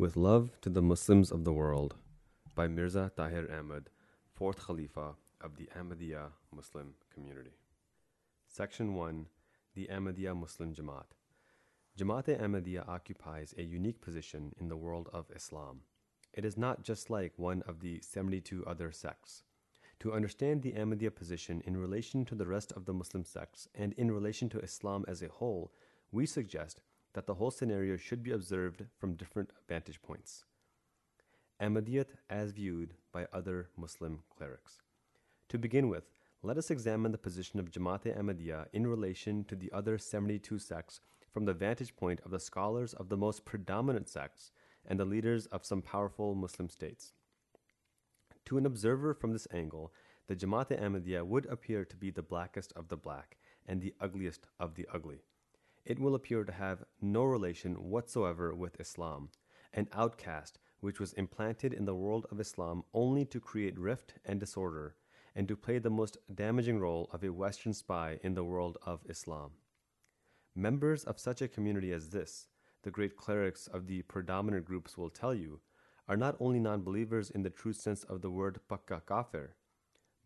With Love to the Muslims of the World by Mirza Tahir Ahmad, 4th Khalifa of the Ahmadiyya Muslim Community. Section 1 The Ahmadiyya Muslim Jamaat. Jamaat Ahmadiyya occupies a unique position in the world of Islam. It is not just like one of the 72 other sects. To understand the Ahmadiyya position in relation to the rest of the Muslim sects and in relation to Islam as a whole, we suggest that the whole scenario should be observed from different vantage points. Ahmadiyyat as viewed by other Muslim clerics. To begin with, let us examine the position of Jamaat Ahmadiyya in relation to the other 72 sects from the vantage point of the scholars of the most predominant sects and the leaders of some powerful Muslim states. To an observer from this angle, the Jamaat Ahmadiyya would appear to be the blackest of the black and the ugliest of the ugly it will appear to have no relation whatsoever with Islam, an outcast which was implanted in the world of Islam only to create rift and disorder, and to play the most damaging role of a Western spy in the world of Islam. Members of such a community as this, the great clerics of the predominant groups will tell you, are not only non believers in the true sense of the word pakka kafir,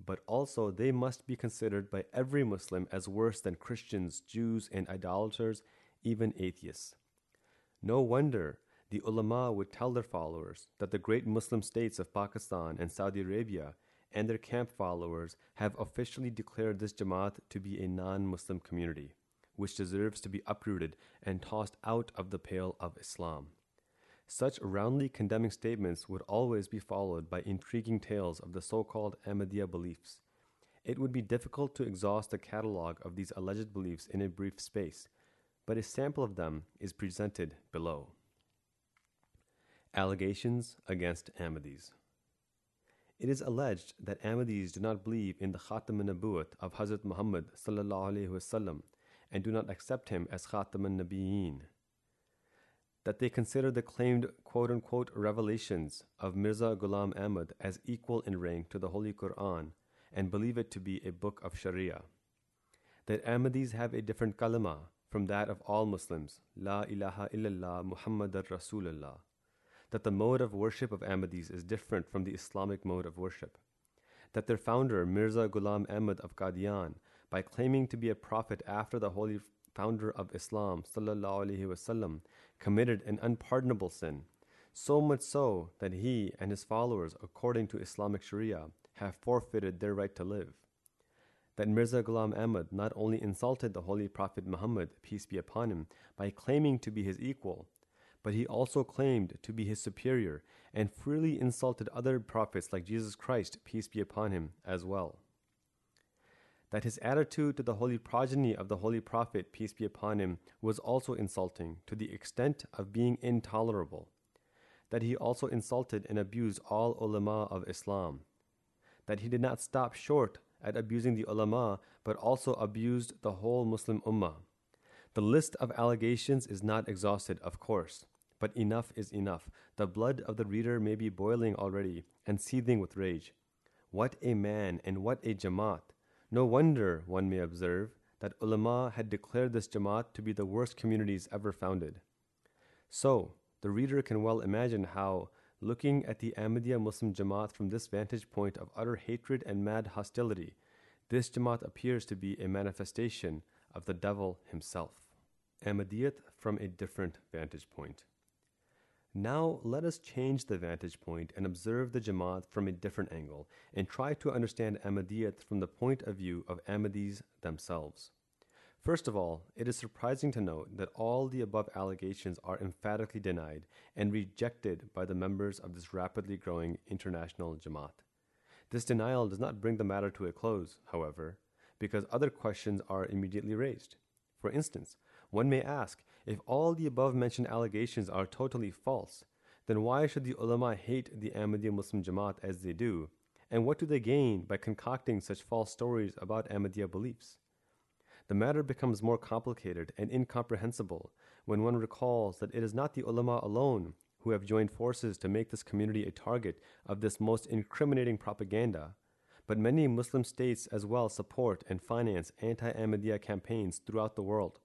but also they must be considered by every Muslim as worse than Christians, Jews, and idolaters, even atheists. No wonder the ulama would tell their followers that the great Muslim states of Pakistan and Saudi Arabia and their camp followers have officially declared this Jamaat to be a non Muslim community, which deserves to be uprooted and tossed out of the pale of Islam. Such roundly condemning statements would always be followed by intriguing tales of the so called Ahmadiyya beliefs. It would be difficult to exhaust the catalogue of these alleged beliefs in a brief space, but a sample of them is presented below. Allegations against Ahmadis. It is alleged that Ahmadis do not believe in the Khatam al-Nabuwat of Hazrat Muhammad sallallahu and do not accept him as Khatam al-Nabiyyin that they consider the claimed quote unquote revelations of Mirza Ghulam Ahmad as equal in rank to the Holy Quran and believe it to be a book of Sharia. That Ahmadis have a different kalima from that of all Muslims, La ilaha illallah Muhammadar Rasulullah. That the mode of worship of Ahmadis is different from the Islamic mode of worship. That their founder, Mirza Ghulam Ahmad of Qadian, by claiming to be a prophet after the Holy founder of Islam, wasallam, committed an unpardonable sin, so much so that he and his followers, according to Islamic Sharia, have forfeited their right to live. That Mirza Ghulam Ahmad not only insulted the Holy Prophet Muhammad, peace be upon him, by claiming to be his equal, but he also claimed to be his superior and freely insulted other prophets like Jesus Christ, peace be upon him, as well that his attitude to the holy progeny of the Holy Prophet, peace be upon him, was also insulting to the extent of being intolerable, that he also insulted and abused all ulama of Islam, that he did not stop short at abusing the ulama, but also abused the whole Muslim ummah. The list of allegations is not exhausted, of course, but enough is enough. The blood of the reader may be boiling already and seething with rage. What a man and what a jamaat! No wonder, one may observe, that ulama had declared this Jamaat to be the worst communities ever founded. So, the reader can well imagine how, looking at the Ahmadiyya Muslim Jamaat from this vantage point of utter hatred and mad hostility, this Jamaat appears to be a manifestation of the devil himself. Ahmadiyyat from a different vantage point. Now let us change the vantage point and observe the Jamaat from a different angle and try to understand Ahmadiyyat from the point of view of Ahmadis themselves. First of all, it is surprising to note that all the above allegations are emphatically denied and rejected by the members of this rapidly growing international Jamaat. This denial does not bring the matter to a close, however, because other questions are immediately raised. For instance, one may ask if all the above mentioned allegations are totally false, then why should the ulama hate the Ahmadiyya Muslim Jamaat as they do? And what do they gain by concocting such false stories about Ahmadiyya beliefs? The matter becomes more complicated and incomprehensible when one recalls that it is not the ulama alone who have joined forces to make this community a target of this most incriminating propaganda, but many Muslim states as well support and finance anti Ahmadiyya campaigns throughout the world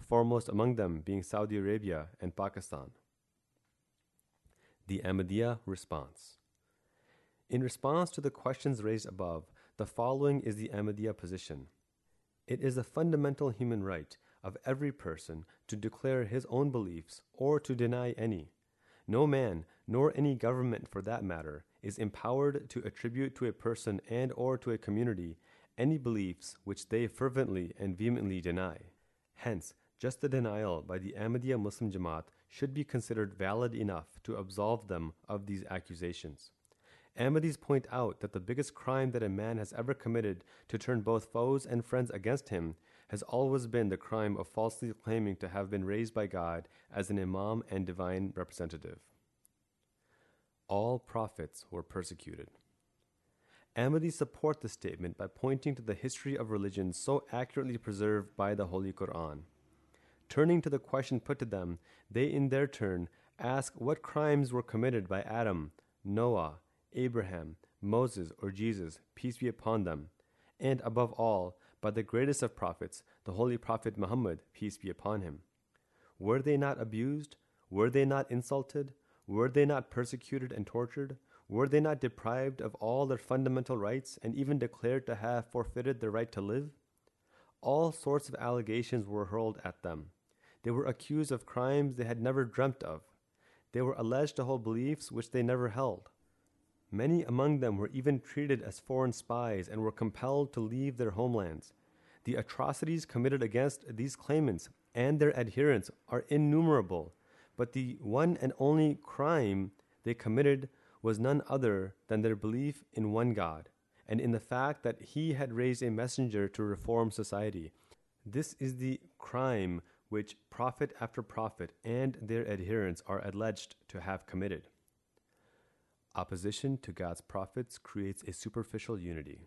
foremost among them being Saudi Arabia and Pakistan. The Ahmadiyya Response In response to the questions raised above, the following is the Ahmadiyya position. It is a fundamental human right of every person to declare his own beliefs or to deny any. No man, nor any government for that matter, is empowered to attribute to a person and or to a community any beliefs which they fervently and vehemently deny. Hence, just the denial by the Ahmadiyya Muslim Jamaat should be considered valid enough to absolve them of these accusations. Ahmadis point out that the biggest crime that a man has ever committed to turn both foes and friends against him has always been the crime of falsely claiming to have been raised by God as an imam and divine representative. All prophets were persecuted. Ahmadis support the statement by pointing to the history of religion so accurately preserved by the Holy Quran. Turning to the question put to them, they in their turn ask what crimes were committed by Adam, Noah, Abraham, Moses, or Jesus, peace be upon them, and above all, by the greatest of prophets, the Holy Prophet Muhammad, peace be upon him. Were they not abused? Were they not insulted? Were they not persecuted and tortured? Were they not deprived of all their fundamental rights and even declared to have forfeited their right to live? All sorts of allegations were hurled at them. They were accused of crimes they had never dreamt of. They were alleged to hold beliefs which they never held. Many among them were even treated as foreign spies and were compelled to leave their homelands. The atrocities committed against these claimants and their adherents are innumerable, but the one and only crime they committed was none other than their belief in one God and in the fact that He had raised a messenger to reform society. This is the crime which prophet after prophet and their adherents are alleged to have committed. Opposition to God's prophets creates a superficial unity.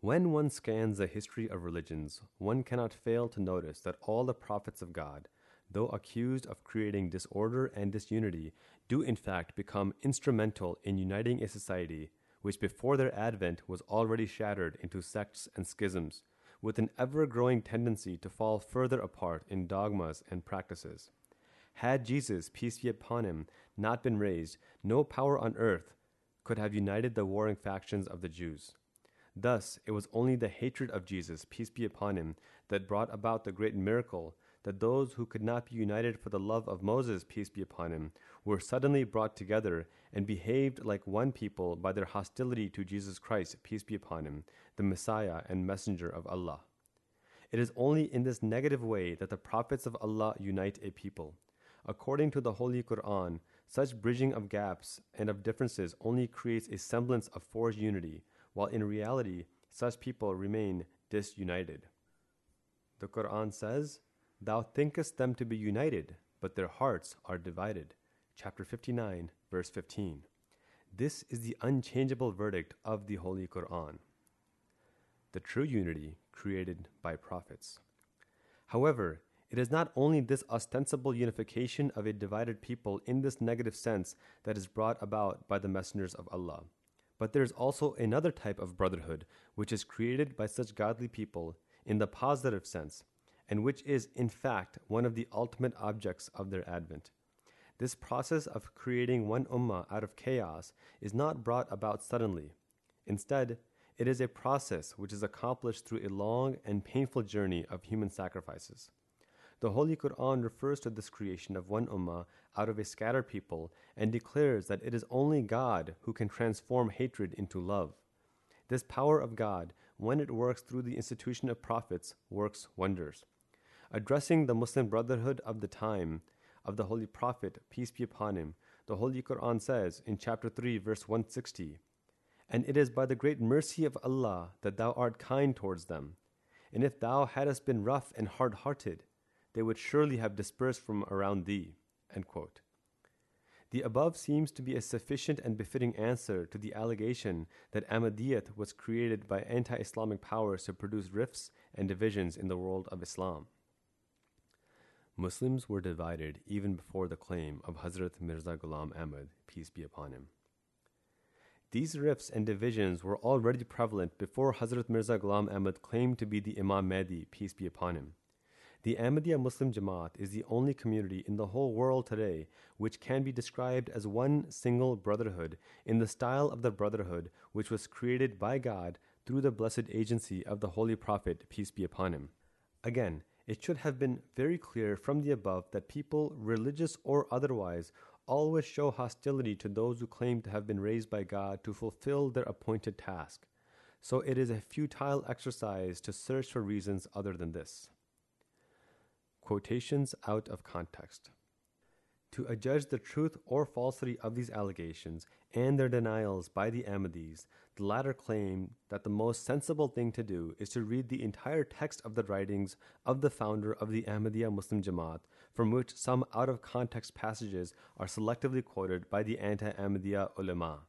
When one scans the history of religions, one cannot fail to notice that all the prophets of God, though accused of creating disorder and disunity, do in fact become instrumental in uniting a society which before their advent was already shattered into sects and schisms with an ever growing tendency to fall further apart in dogmas and practices. Had Jesus, peace be upon him, not been raised, no power on earth could have united the warring factions of the Jews. Thus, it was only the hatred of Jesus, peace be upon him, that brought about the great miracle that those who could not be united for the love of Moses, peace be upon him, were suddenly brought together and behaved like one people by their hostility to Jesus Christ, peace be upon him, the Messiah and Messenger of Allah. It is only in this negative way that the prophets of Allah unite a people. According to the Holy Quran, such bridging of gaps and of differences only creates a semblance of forged unity, while in reality, such people remain disunited. The Quran says, Thou thinkest them to be united, but their hearts are divided. Chapter 59, verse 15. This is the unchangeable verdict of the Holy Quran. The true unity created by prophets. However, it is not only this ostensible unification of a divided people in this negative sense that is brought about by the messengers of Allah, but there is also another type of brotherhood which is created by such godly people in the positive sense and which is, in fact, one of the ultimate objects of their advent. This process of creating one ummah out of chaos is not brought about suddenly. Instead, it is a process which is accomplished through a long and painful journey of human sacrifices. The Holy Quran refers to this creation of one ummah out of a scattered people and declares that it is only God who can transform hatred into love. This power of God, when it works through the institution of prophets, works wonders. Addressing the Muslim Brotherhood of the time of the Holy Prophet, peace be upon him, the Holy Quran says in chapter 3, verse 160, And it is by the great mercy of Allah that thou art kind towards them. And if thou hadst been rough and hard hearted, they would surely have dispersed from around thee. The above seems to be a sufficient and befitting answer to the allegation that Ahmadiyyat was created by anti Islamic powers to produce rifts and divisions in the world of Islam. Muslims were divided even before the claim of Hazrat Mirza Ghulam Ahmad, peace be upon him. These rifts and divisions were already prevalent before Hazrat Mirza Ghulam Ahmad claimed to be the Imam Mahdi, peace be upon him. The Ahmadiyya Muslim Jamaat is the only community in the whole world today which can be described as one single brotherhood in the style of the brotherhood which was created by God through the blessed agency of the Holy Prophet, peace be upon him. Again, it should have been very clear from the above that people, religious or otherwise, always show hostility to those who claim to have been raised by God to fulfill their appointed task. So it is a futile exercise to search for reasons other than this. Quotations out of context. To adjudge the truth or falsity of these allegations and their denials by the Ahmadis, the latter claim that the most sensible thing to do is to read the entire text of the writings of the founder of the Ahmadiyya Muslim Jamaat, from which some out of context passages are selectively quoted by the anti Ahmadiyya ulama.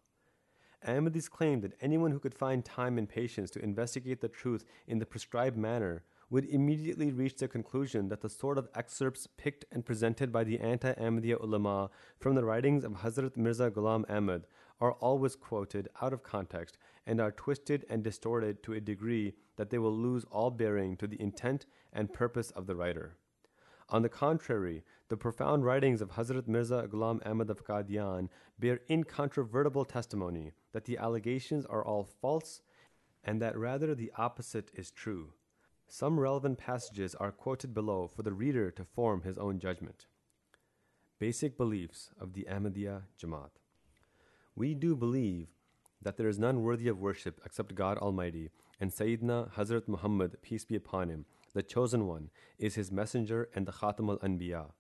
Ahmadis claim that anyone who could find time and patience to investigate the truth in the prescribed manner would immediately reach the conclusion that the sort of excerpts picked and presented by the anti Ahmadiyya ulama from the writings of Hazrat Mirza Ghulam Ahmad are always quoted out of context and are twisted and distorted to a degree that they will lose all bearing to the intent and purpose of the writer. On the contrary, the profound writings of Hazrat Mirza Ghulam Ahmad of Qadian bear incontrovertible testimony that the allegations are all false and that rather the opposite is true. Some relevant passages are quoted below for the reader to form his own judgment. Basic beliefs of the Ahmadiyya Jamaat. We do believe that there is none worthy of worship except God Almighty, and Sayyidina Hazrat Muhammad, peace be upon him, the chosen one, is his messenger and the Khatam al Anbiya.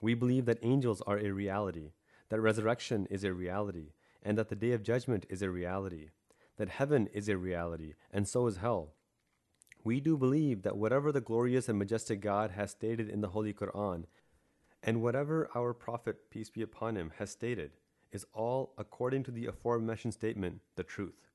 We believe that angels are a reality, that resurrection is a reality, and that the day of judgment is a reality, that heaven is a reality, and so is hell. We do believe that whatever the glorious and majestic God has stated in the Holy Quran, and whatever our Prophet, peace be upon him, has stated, is all, according to the aforementioned statement, the truth.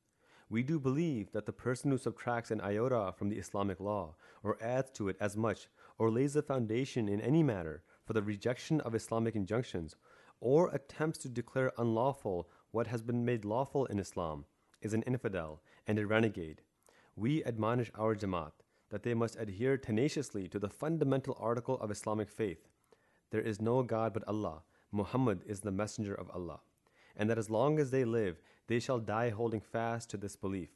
We do believe that the person who subtracts an iota from the Islamic law, or adds to it as much, or lays a foundation in any matter for the rejection of Islamic injunctions, or attempts to declare unlawful what has been made lawful in Islam, is an infidel and a renegade we admonish our Jamaat that they must adhere tenaciously to the fundamental article of Islamic faith there is no God but Allah, Muhammad is the messenger of Allah, and that as long as they live, they shall die holding fast to this belief.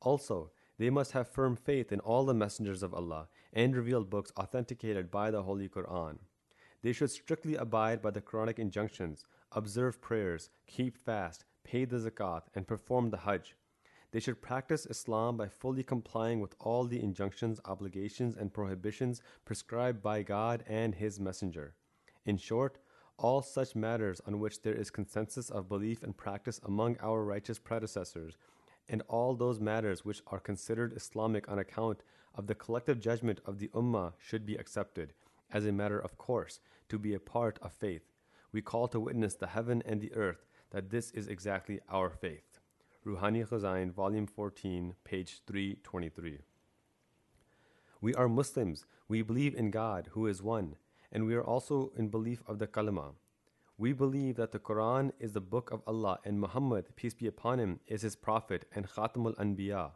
Also, they must have firm faith in all the messengers of Allah and revealed books authenticated by the Holy Quran. They should strictly abide by the Quranic injunctions, observe prayers, keep fast, pay the zakat, and perform the Hajj. They should practice Islam by fully complying with all the injunctions, obligations, and prohibitions prescribed by God and His Messenger. In short, all such matters on which there is consensus of belief and practice among our righteous predecessors, and all those matters which are considered Islamic on account of the collective judgment of the Ummah should be accepted, as a matter of course, to be a part of faith. We call to witness the heaven and the earth that this is exactly our faith. Ruhani Khazain, Volume 14, page 323. We are Muslims. We believe in God, who is one, and we are also in belief of the Kalima. We believe that the Quran is the book of Allah and Muhammad, peace be upon him, is his prophet and Khatamul Anbiya.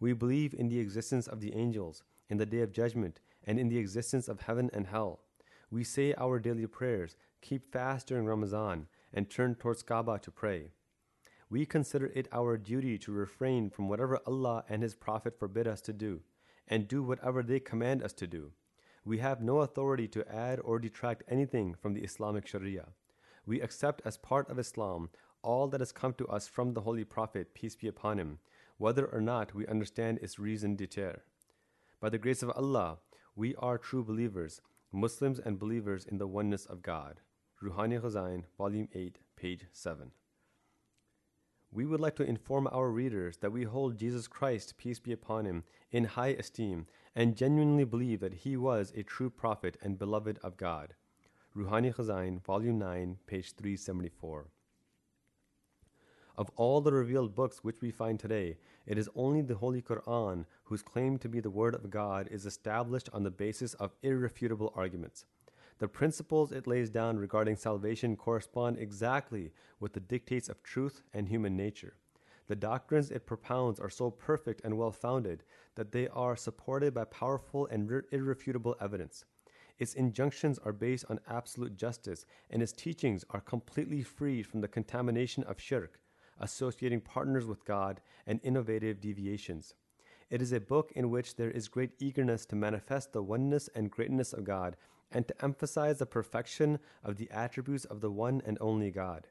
We believe in the existence of the angels, in the day of judgment, and in the existence of heaven and hell. We say our daily prayers, keep fast during Ramadan, and turn towards Kaaba to pray we consider it our duty to refrain from whatever Allah and His Prophet forbid us to do, and do whatever they command us to do. We have no authority to add or detract anything from the Islamic Sharia. We accept as part of Islam all that has come to us from the Holy Prophet, peace be upon him, whether or not we understand its raison d'etre. By the grace of Allah, we are true believers, Muslims and believers in the oneness of God. Ruhani Khazain, Volume 8, page 7 we would like to inform our readers that we hold Jesus Christ, peace be upon him, in high esteem and genuinely believe that he was a true prophet and beloved of God. Ruhani Khazain, Volume 9, page 374. Of all the revealed books which we find today, it is only the Holy Quran whose claim to be the Word of God is established on the basis of irrefutable arguments. The principles it lays down regarding salvation correspond exactly with the dictates of truth and human nature. The doctrines it propounds are so perfect and well founded that they are supported by powerful and irrefutable evidence. Its injunctions are based on absolute justice, and its teachings are completely free from the contamination of shirk, associating partners with God, and innovative deviations. It is a book in which there is great eagerness to manifest the oneness and greatness of God and to emphasize the perfection of the attributes of the one and only God.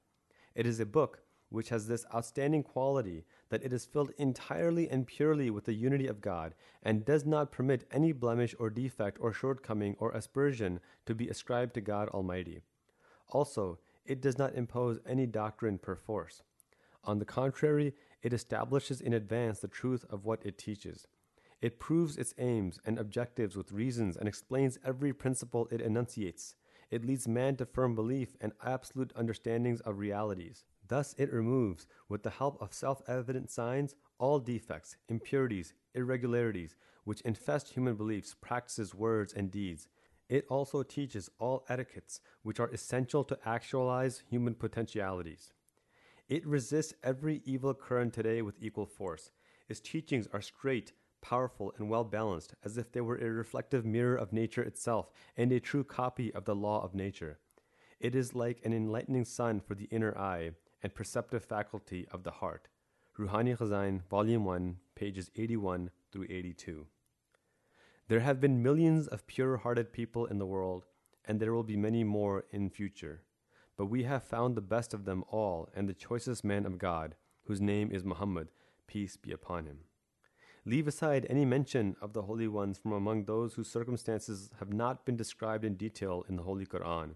It is a book which has this outstanding quality that it is filled entirely and purely with the unity of God and does not permit any blemish or defect or shortcoming or aspersion to be ascribed to God Almighty. Also, it does not impose any doctrine perforce. On the contrary, it establishes in advance the truth of what it teaches. It proves its aims and objectives with reasons and explains every principle it enunciates. It leads man to firm belief and absolute understandings of realities. Thus, it removes, with the help of self evident signs, all defects, impurities, irregularities, which infest human beliefs, practices, words, and deeds. It also teaches all etiquettes which are essential to actualize human potentialities. It resists every evil current today with equal force. Its teachings are straight, powerful, and well balanced, as if they were a reflective mirror of nature itself and a true copy of the law of nature. It is like an enlightening sun for the inner eye and perceptive faculty of the heart. Ruhani Khazain, Volume 1, pages 81 through 82. There have been millions of pure hearted people in the world, and there will be many more in future. But we have found the best of them all and the choicest man of God, whose name is Muhammad, peace be upon him. Leave aside any mention of the holy ones from among those whose circumstances have not been described in detail in the Holy Quran.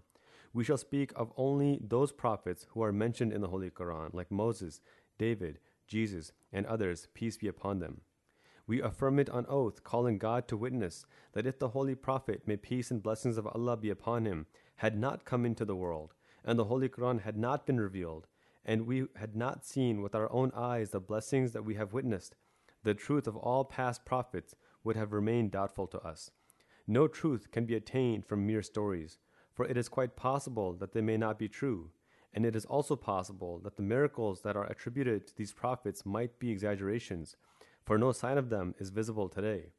We shall speak of only those prophets who are mentioned in the Holy Quran, like Moses, David, Jesus, and others, peace be upon them. We affirm it on oath, calling God to witness that if the Holy Prophet, may peace and blessings of Allah be upon him, had not come into the world, and the Holy Quran had not been revealed, and we had not seen with our own eyes the blessings that we have witnessed, the truth of all past prophets would have remained doubtful to us. No truth can be attained from mere stories, for it is quite possible that they may not be true, and it is also possible that the miracles that are attributed to these prophets might be exaggerations, for no sign of them is visible today.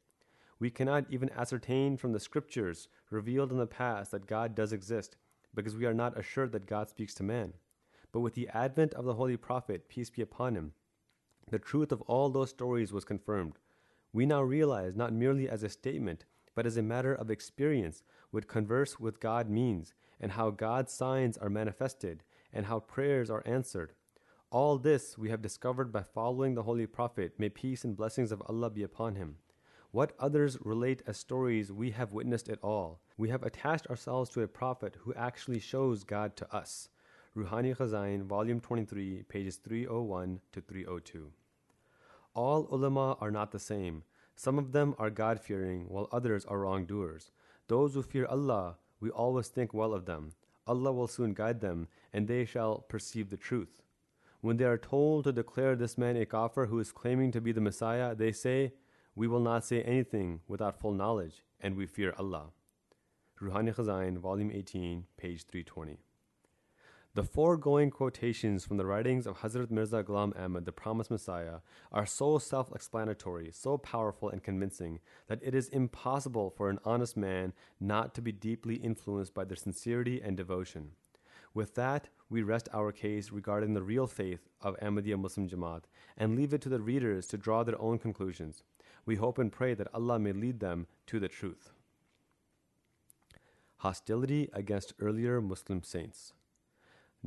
We cannot even ascertain from the scriptures revealed in the past that God does exist, because we are not assured that God speaks to man. But with the advent of the Holy Prophet, peace be upon him, the truth of all those stories was confirmed. We now realize not merely as a statement, but as a matter of experience what converse with God means, and how God's signs are manifested, and how prayers are answered. All this we have discovered by following the Holy Prophet, may peace and blessings of Allah be upon him. What others relate as stories, we have witnessed it all. We have attached ourselves to a prophet who actually shows God to us. Ruhani Khazain, Volume 23, pages 301 to 302. All ulama are not the same. Some of them are God fearing, while others are wrongdoers. Those who fear Allah, we always think well of them. Allah will soon guide them, and they shall perceive the truth. When they are told to declare this man a kafir who is claiming to be the Messiah, they say, we will not say anything without full knowledge, and we fear Allah. Ruhani Khazain, Volume 18, page 320. The foregoing quotations from the writings of Hazrat Mirza Ghulam Ahmad, the promised Messiah, are so self explanatory, so powerful and convincing, that it is impossible for an honest man not to be deeply influenced by their sincerity and devotion. With that, we rest our case regarding the real faith of Ahmadiyya Muslim Jamaat and leave it to the readers to draw their own conclusions. We hope and pray that Allah may lead them to the truth. Hostility against earlier Muslim saints.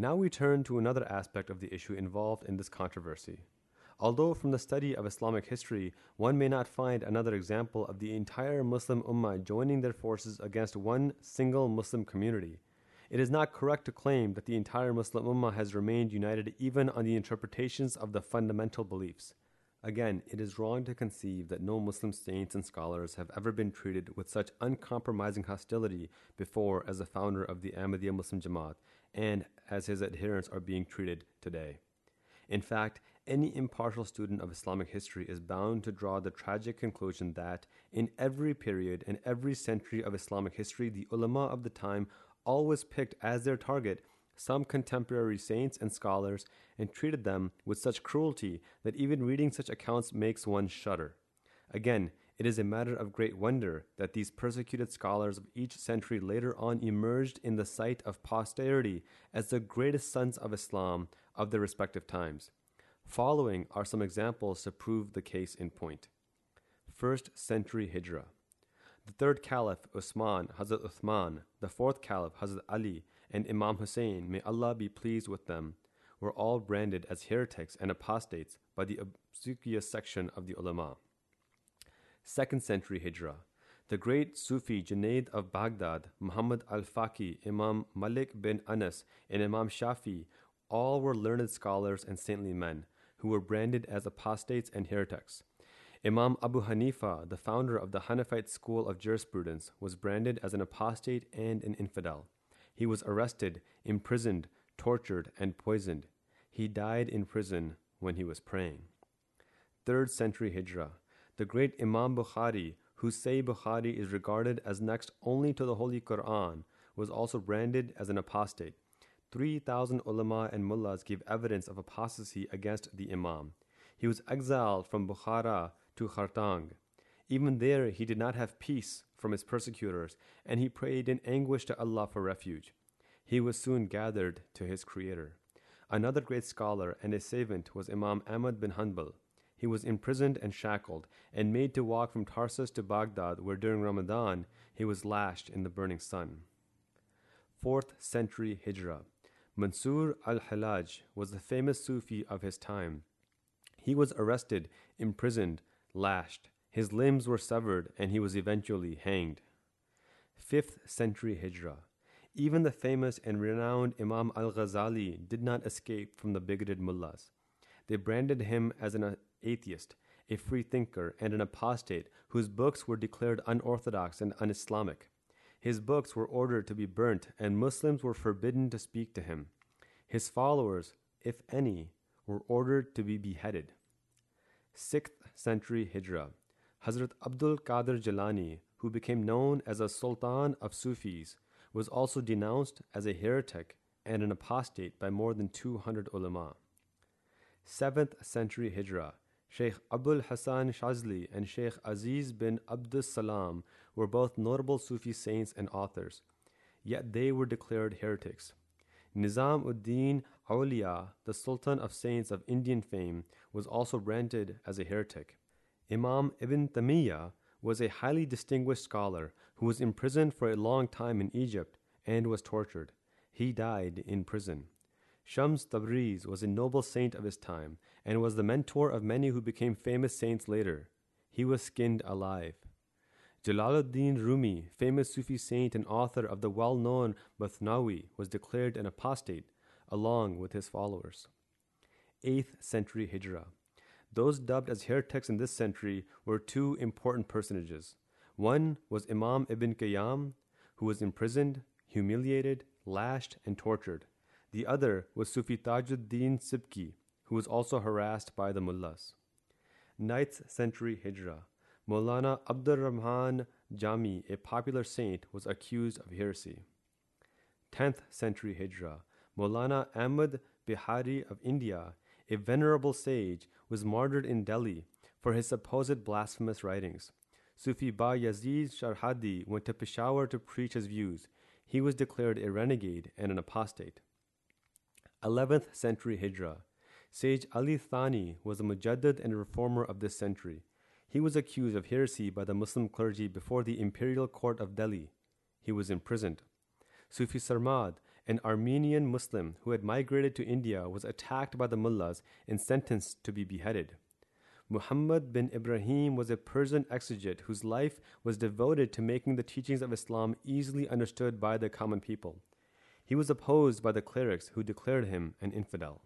Now we turn to another aspect of the issue involved in this controversy. Although from the study of Islamic history one may not find another example of the entire Muslim Ummah joining their forces against one single Muslim community, it is not correct to claim that the entire Muslim Ummah has remained united even on the interpretations of the fundamental beliefs. Again, it is wrong to conceive that no Muslim saints and scholars have ever been treated with such uncompromising hostility before as the founder of the Ahmadiyya Muslim Jamaat and as his adherents are being treated today. In fact, any impartial student of Islamic history is bound to draw the tragic conclusion that in every period and every century of Islamic history, the ulama of the time always picked as their target some contemporary saints and scholars and treated them with such cruelty that even reading such accounts makes one shudder. Again, it is a matter of great wonder that these persecuted scholars of each century later on emerged in the sight of posterity as the greatest sons of Islam of their respective times. Following are some examples to prove the case in point. First century Hijrah. The third caliph, Usman, Hazrat Uthman, the fourth caliph, Hazrat Ali, and Imam Hussein, may Allah be pleased with them, were all branded as heretics and apostates by the obsequious section of the ulama. 2nd century Hijrah. The great Sufi Junaid of Baghdad, Muhammad al Faqih, Imam Malik bin Anas, and Imam Shafi all were learned scholars and saintly men who were branded as apostates and heretics. Imam Abu Hanifa, the founder of the Hanafite school of jurisprudence, was branded as an apostate and an infidel. He was arrested, imprisoned, tortured, and poisoned. He died in prison when he was praying. 3rd century Hijrah. The great Imam Bukhari, whose Sahih Bukhari is regarded as next only to the Holy Quran, was also branded as an apostate. 3,000 ulama and mullahs give evidence of apostasy against the Imam. He was exiled from Bukhara to Khartang. Even there, he did not have peace from his persecutors, and he prayed in anguish to Allah for refuge. He was soon gathered to his Creator. Another great scholar and a savant was Imam Ahmad bin Hanbal. He was imprisoned and shackled and made to walk from Tarsus to Baghdad, where during Ramadan he was lashed in the burning sun. 4th century Hijrah. Mansur al Hallaj was the famous Sufi of his time. He was arrested, imprisoned, lashed. His limbs were severed, and he was eventually hanged. 5th century Hijrah. Even the famous and renowned Imam al Ghazali did not escape from the bigoted mullahs. They branded him as an atheist, a free thinker, and an apostate whose books were declared unorthodox and un Islamic. His books were ordered to be burnt, and Muslims were forbidden to speak to him. His followers, if any, were ordered to be beheaded. 6th century Hijrah. Hazrat Abdul Qadir Jilani, who became known as a Sultan of Sufis, was also denounced as a heretic and an apostate by more than 200 ulama. 7th century Hijrah. Sheikh Abul Hassan Shazli and Sheikh Aziz bin Abdus Salam were both notable Sufi saints and authors, yet they were declared heretics. Nizam ud-Din Awliya, the Sultan of Saints of Indian fame, was also branded as a heretic. Imam Ibn Taymiyyah was a highly distinguished scholar who was imprisoned for a long time in Egypt and was tortured. He died in prison. Shams Tabriz was a noble saint of his time and was the mentor of many who became famous saints later. He was skinned alive. Jalaluddin Rumi, famous Sufi saint and author of the well known Mathnawi, was declared an apostate along with his followers. 8th century Hijrah. Those dubbed as heretics in this century were two important personages. One was Imam Ibn Qayyim, who was imprisoned, humiliated, lashed, and tortured. The other was Sufi Tajuddin Subki, who was also harassed by the mullahs. 9th century Hijrah. Maulana Abdur Rahman Jami, a popular saint, was accused of heresy. 10th century Hijrah. Maulana Ahmad Bihari of India, a venerable sage, was martyred in Delhi for his supposed blasphemous writings. Sufi Ba Yazid Sharhadi went to Peshawar to preach his views. He was declared a renegade and an apostate. 11th century Hijrah. Sage Alf Thani was a mujaddid and reformer of this century. He was accused of heresy by the Muslim clergy before the imperial court of Delhi. He was imprisoned. Sufi Sarmad, an Armenian Muslim who had migrated to India, was attacked by the mullahs and sentenced to be beheaded. Muhammad bin Ibrahim was a Persian exegete whose life was devoted to making the teachings of Islam easily understood by the common people. He was opposed by the clerics who declared him an infidel.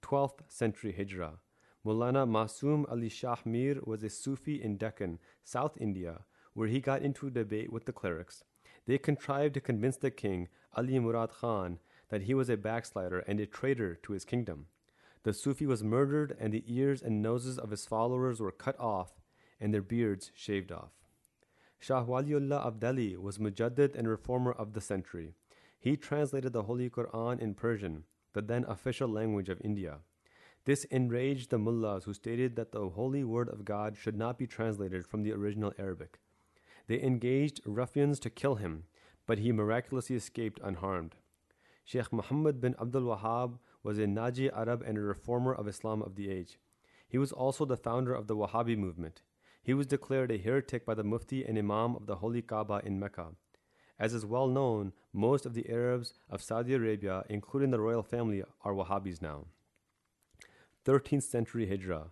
12th century Hijrah. Maulana Masum Ali Shah Mir was a Sufi in Deccan, South India, where he got into a debate with the clerics. They contrived to convince the king, Ali Murad Khan, that he was a backslider and a traitor to his kingdom. The Sufi was murdered, and the ears and noses of his followers were cut off, and their beards shaved off. Shah Waliullah Delhi was Mujaddid and reformer of the century. He translated the Holy Quran in Persian, the then official language of India. This enraged the mullahs who stated that the holy word of God should not be translated from the original Arabic. They engaged ruffians to kill him, but he miraculously escaped unharmed. Sheikh Muhammad bin Abdul Wahhab was a Najdi Arab and a reformer of Islam of the age. He was also the founder of the Wahhabi movement. He was declared a heretic by the Mufti and Imam of the Holy Kaaba in Mecca. As is well known, most of the Arabs of Saudi Arabia, including the royal family, are Wahhabis now. 13th century Hijrah.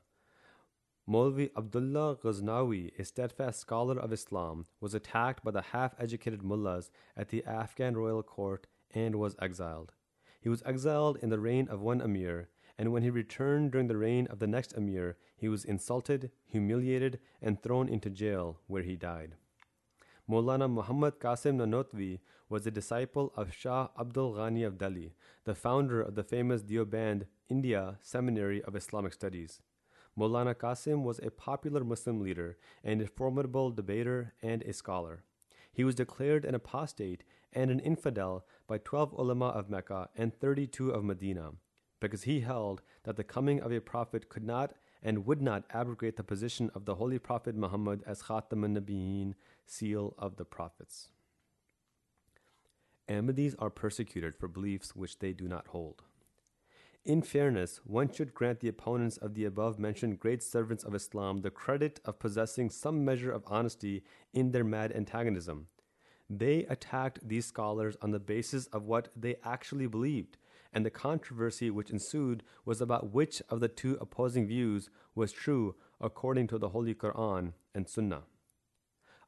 Maulvi Abdullah Ghaznawi, a steadfast scholar of Islam, was attacked by the half educated mullahs at the Afghan royal court and was exiled. He was exiled in the reign of one emir, and when he returned during the reign of the next emir, he was insulted, humiliated, and thrown into jail, where he died. Maulana Muhammad Qasim Nanotvi was a disciple of Shah Abdul Ghani of Delhi, the founder of the famous Deoband, India Seminary of Islamic Studies. Maulana Qasim was a popular Muslim leader and a formidable debater and a scholar. He was declared an apostate and an infidel by 12 ulama of Mecca and 32 of Medina, because he held that the coming of a prophet could not and would not abrogate the position of the Holy Prophet Muhammad as Khatam al-Nabiyyin, seal of the prophets. Ahmadis are persecuted for beliefs which they do not hold. In fairness, one should grant the opponents of the above mentioned great servants of Islam the credit of possessing some measure of honesty in their mad antagonism. They attacked these scholars on the basis of what they actually believed, and the controversy which ensued was about which of the two opposing views was true according to the Holy Quran and Sunnah.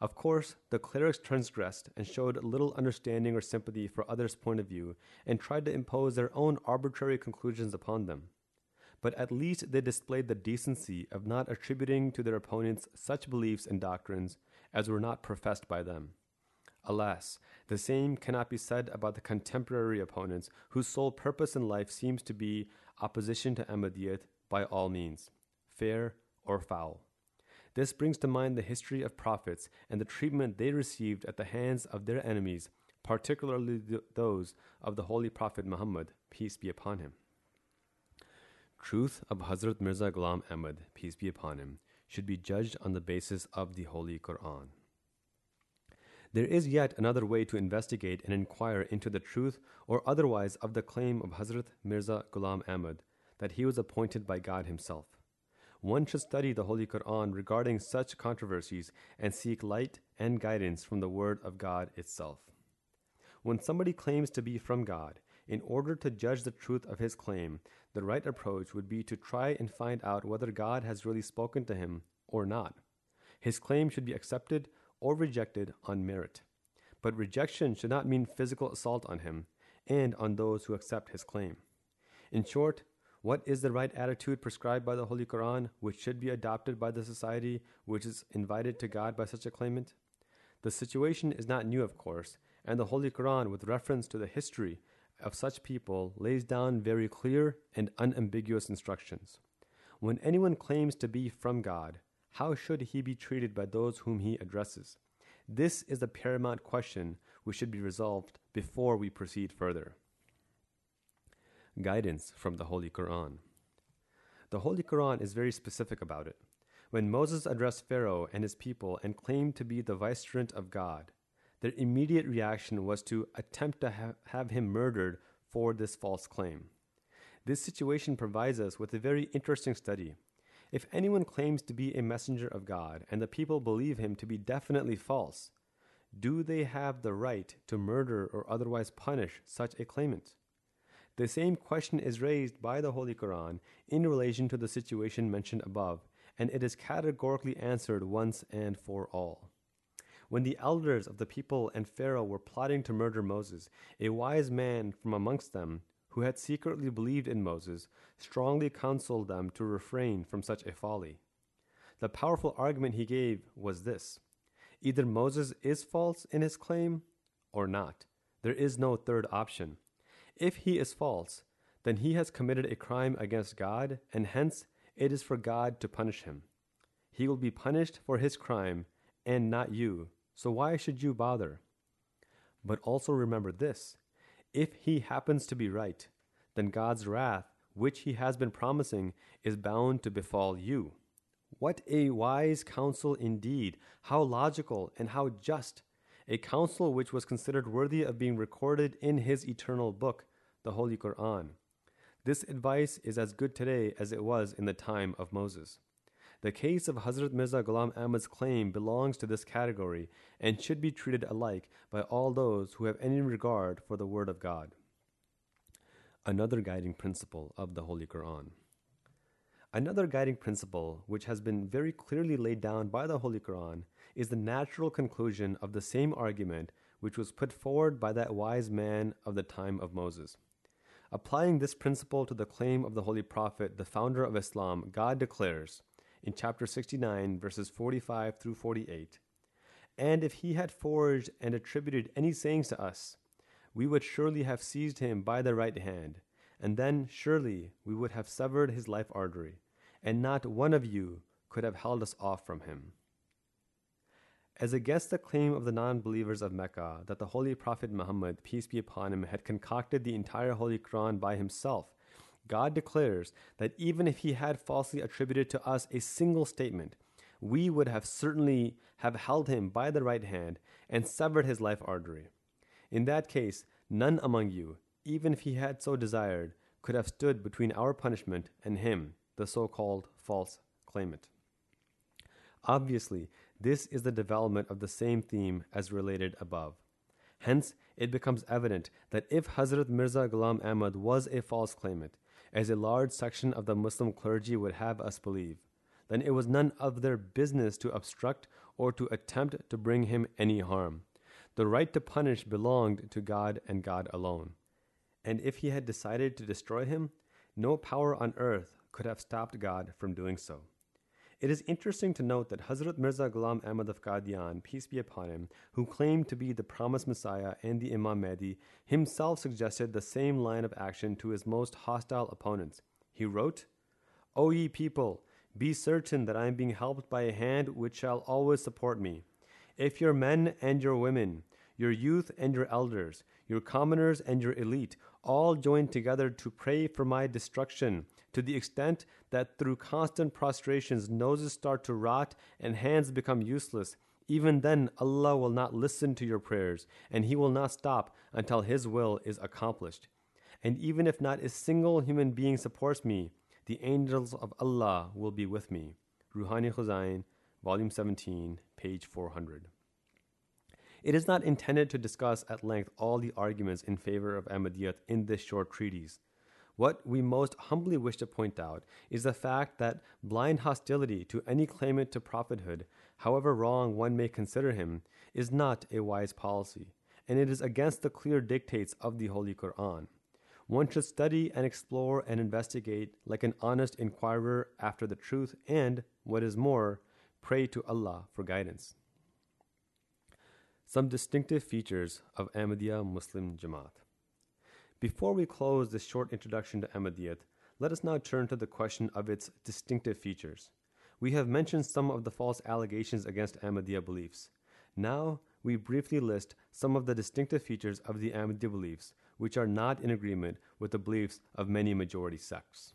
Of course, the clerics transgressed and showed little understanding or sympathy for others' point of view and tried to impose their own arbitrary conclusions upon them. But at least they displayed the decency of not attributing to their opponents such beliefs and doctrines as were not professed by them. Alas, the same cannot be said about the contemporary opponents whose sole purpose in life seems to be opposition to Ahmadiyyat by all means, fair or foul. This brings to mind the history of prophets and the treatment they received at the hands of their enemies, particularly th- those of the Holy Prophet Muhammad, peace be upon him. Truth of Hazrat Mirza Ghulam Ahmad, peace be upon him, should be judged on the basis of the Holy Quran. There is yet another way to investigate and inquire into the truth or otherwise of the claim of Hazrat Mirza Ghulam Ahmad that he was appointed by God Himself. One should study the Holy Quran regarding such controversies and seek light and guidance from the Word of God itself. When somebody claims to be from God, in order to judge the truth of his claim, the right approach would be to try and find out whether God has really spoken to him or not. His claim should be accepted or rejected on merit. But rejection should not mean physical assault on him and on those who accept his claim. In short, what is the right attitude prescribed by the Holy Quran, which should be adopted by the society which is invited to God by such a claimant? The situation is not new, of course, and the Holy Quran, with reference to the history of such people, lays down very clear and unambiguous instructions. When anyone claims to be from God, how should he be treated by those whom he addresses? This is the paramount question which should be resolved before we proceed further guidance from the Holy Quran. The Holy Quran is very specific about it. When Moses addressed Pharaoh and his people and claimed to be the vicegerent of God, their immediate reaction was to attempt to ha- have him murdered for this false claim. This situation provides us with a very interesting study. If anyone claims to be a messenger of God and the people believe him to be definitely false, do they have the right to murder or otherwise punish such a claimant? The same question is raised by the Holy Quran in relation to the situation mentioned above, and it is categorically answered once and for all. When the elders of the people and Pharaoh were plotting to murder Moses, a wise man from amongst them, who had secretly believed in Moses, strongly counseled them to refrain from such a folly. The powerful argument he gave was this either Moses is false in his claim or not. There is no third option. If he is false, then he has committed a crime against God, and hence it is for God to punish him. He will be punished for his crime, and not you, so why should you bother? But also remember this If he happens to be right, then God's wrath, which he has been promising, is bound to befall you. What a wise counsel indeed! How logical and how just! A counsel which was considered worthy of being recorded in his eternal book, the Holy Quran. This advice is as good today as it was in the time of Moses. The case of Hazrat Mirza Ghulam Ahmad's claim belongs to this category and should be treated alike by all those who have any regard for the Word of God. Another guiding principle of the Holy Quran. Another guiding principle, which has been very clearly laid down by the Holy Quran, is the natural conclusion of the same argument which was put forward by that wise man of the time of Moses. Applying this principle to the claim of the Holy Prophet, the founder of Islam, God declares in chapter 69, verses 45 through 48 And if he had forged and attributed any sayings to us, we would surely have seized him by the right hand and then surely we would have severed his life artery, and not one of you could have held us off from him. As against the claim of the non believers of Mecca that the Holy Prophet Muhammad, peace be upon him, had concocted the entire Holy Quran by himself, God declares that even if he had falsely attributed to us a single statement, we would have certainly have held him by the right hand and severed his life artery. In that case, none among you, even if he had so desired, could have stood between our punishment and him, the so called false claimant. Obviously, this is the development of the same theme as related above. Hence, it becomes evident that if Hazrat Mirza Ghulam Ahmad was a false claimant, as a large section of the Muslim clergy would have us believe, then it was none of their business to obstruct or to attempt to bring him any harm. The right to punish belonged to God and God alone and if he had decided to destroy him, no power on earth could have stopped God from doing so. It is interesting to note that Hazrat Mirza Ghulam Ahmad of Qadian, peace be upon him, who claimed to be the promised Messiah and the Imam Mahdi, himself suggested the same line of action to his most hostile opponents. He wrote, O ye people, be certain that I am being helped by a hand which shall always support me. If your men and your women, your youth and your elders, your commoners and your elite, all join together to pray for my destruction, to the extent that through constant prostrations noses start to rot and hands become useless. Even then, Allah will not listen to your prayers, and He will not stop until His will is accomplished. And even if not a single human being supports me, the angels of Allah will be with me. Ruhani Khazain, Volume 17, page 400. It is not intended to discuss at length all the arguments in favor of Ahmadiyyat in this short treatise. What we most humbly wish to point out is the fact that blind hostility to any claimant to prophethood, however wrong one may consider him, is not a wise policy, and it is against the clear dictates of the Holy Quran. One should study and explore and investigate like an honest inquirer after the truth and, what is more, pray to Allah for guidance. Some distinctive features of Ahmadiyya Muslim Jamaat. Before we close this short introduction to Ahmadiyyat, let us now turn to the question of its distinctive features. We have mentioned some of the false allegations against Ahmadiyya beliefs. Now, we briefly list some of the distinctive features of the Ahmadiyya beliefs, which are not in agreement with the beliefs of many majority sects.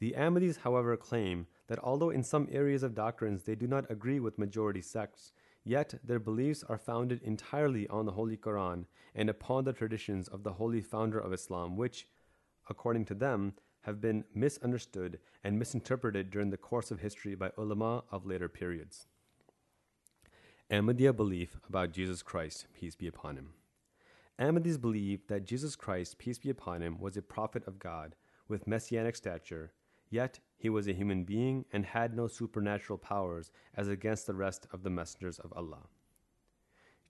The Ahmadis, however, claim that although in some areas of doctrines they do not agree with majority sects, Yet their beliefs are founded entirely on the Holy Quran and upon the traditions of the holy founder of Islam, which, according to them, have been misunderstood and misinterpreted during the course of history by ulama of later periods. Ahmadiyya belief about Jesus Christ, peace be upon him. Ahmadis believe that Jesus Christ, peace be upon him, was a prophet of God with messianic stature Yet he was a human being and had no supernatural powers as against the rest of the messengers of Allah.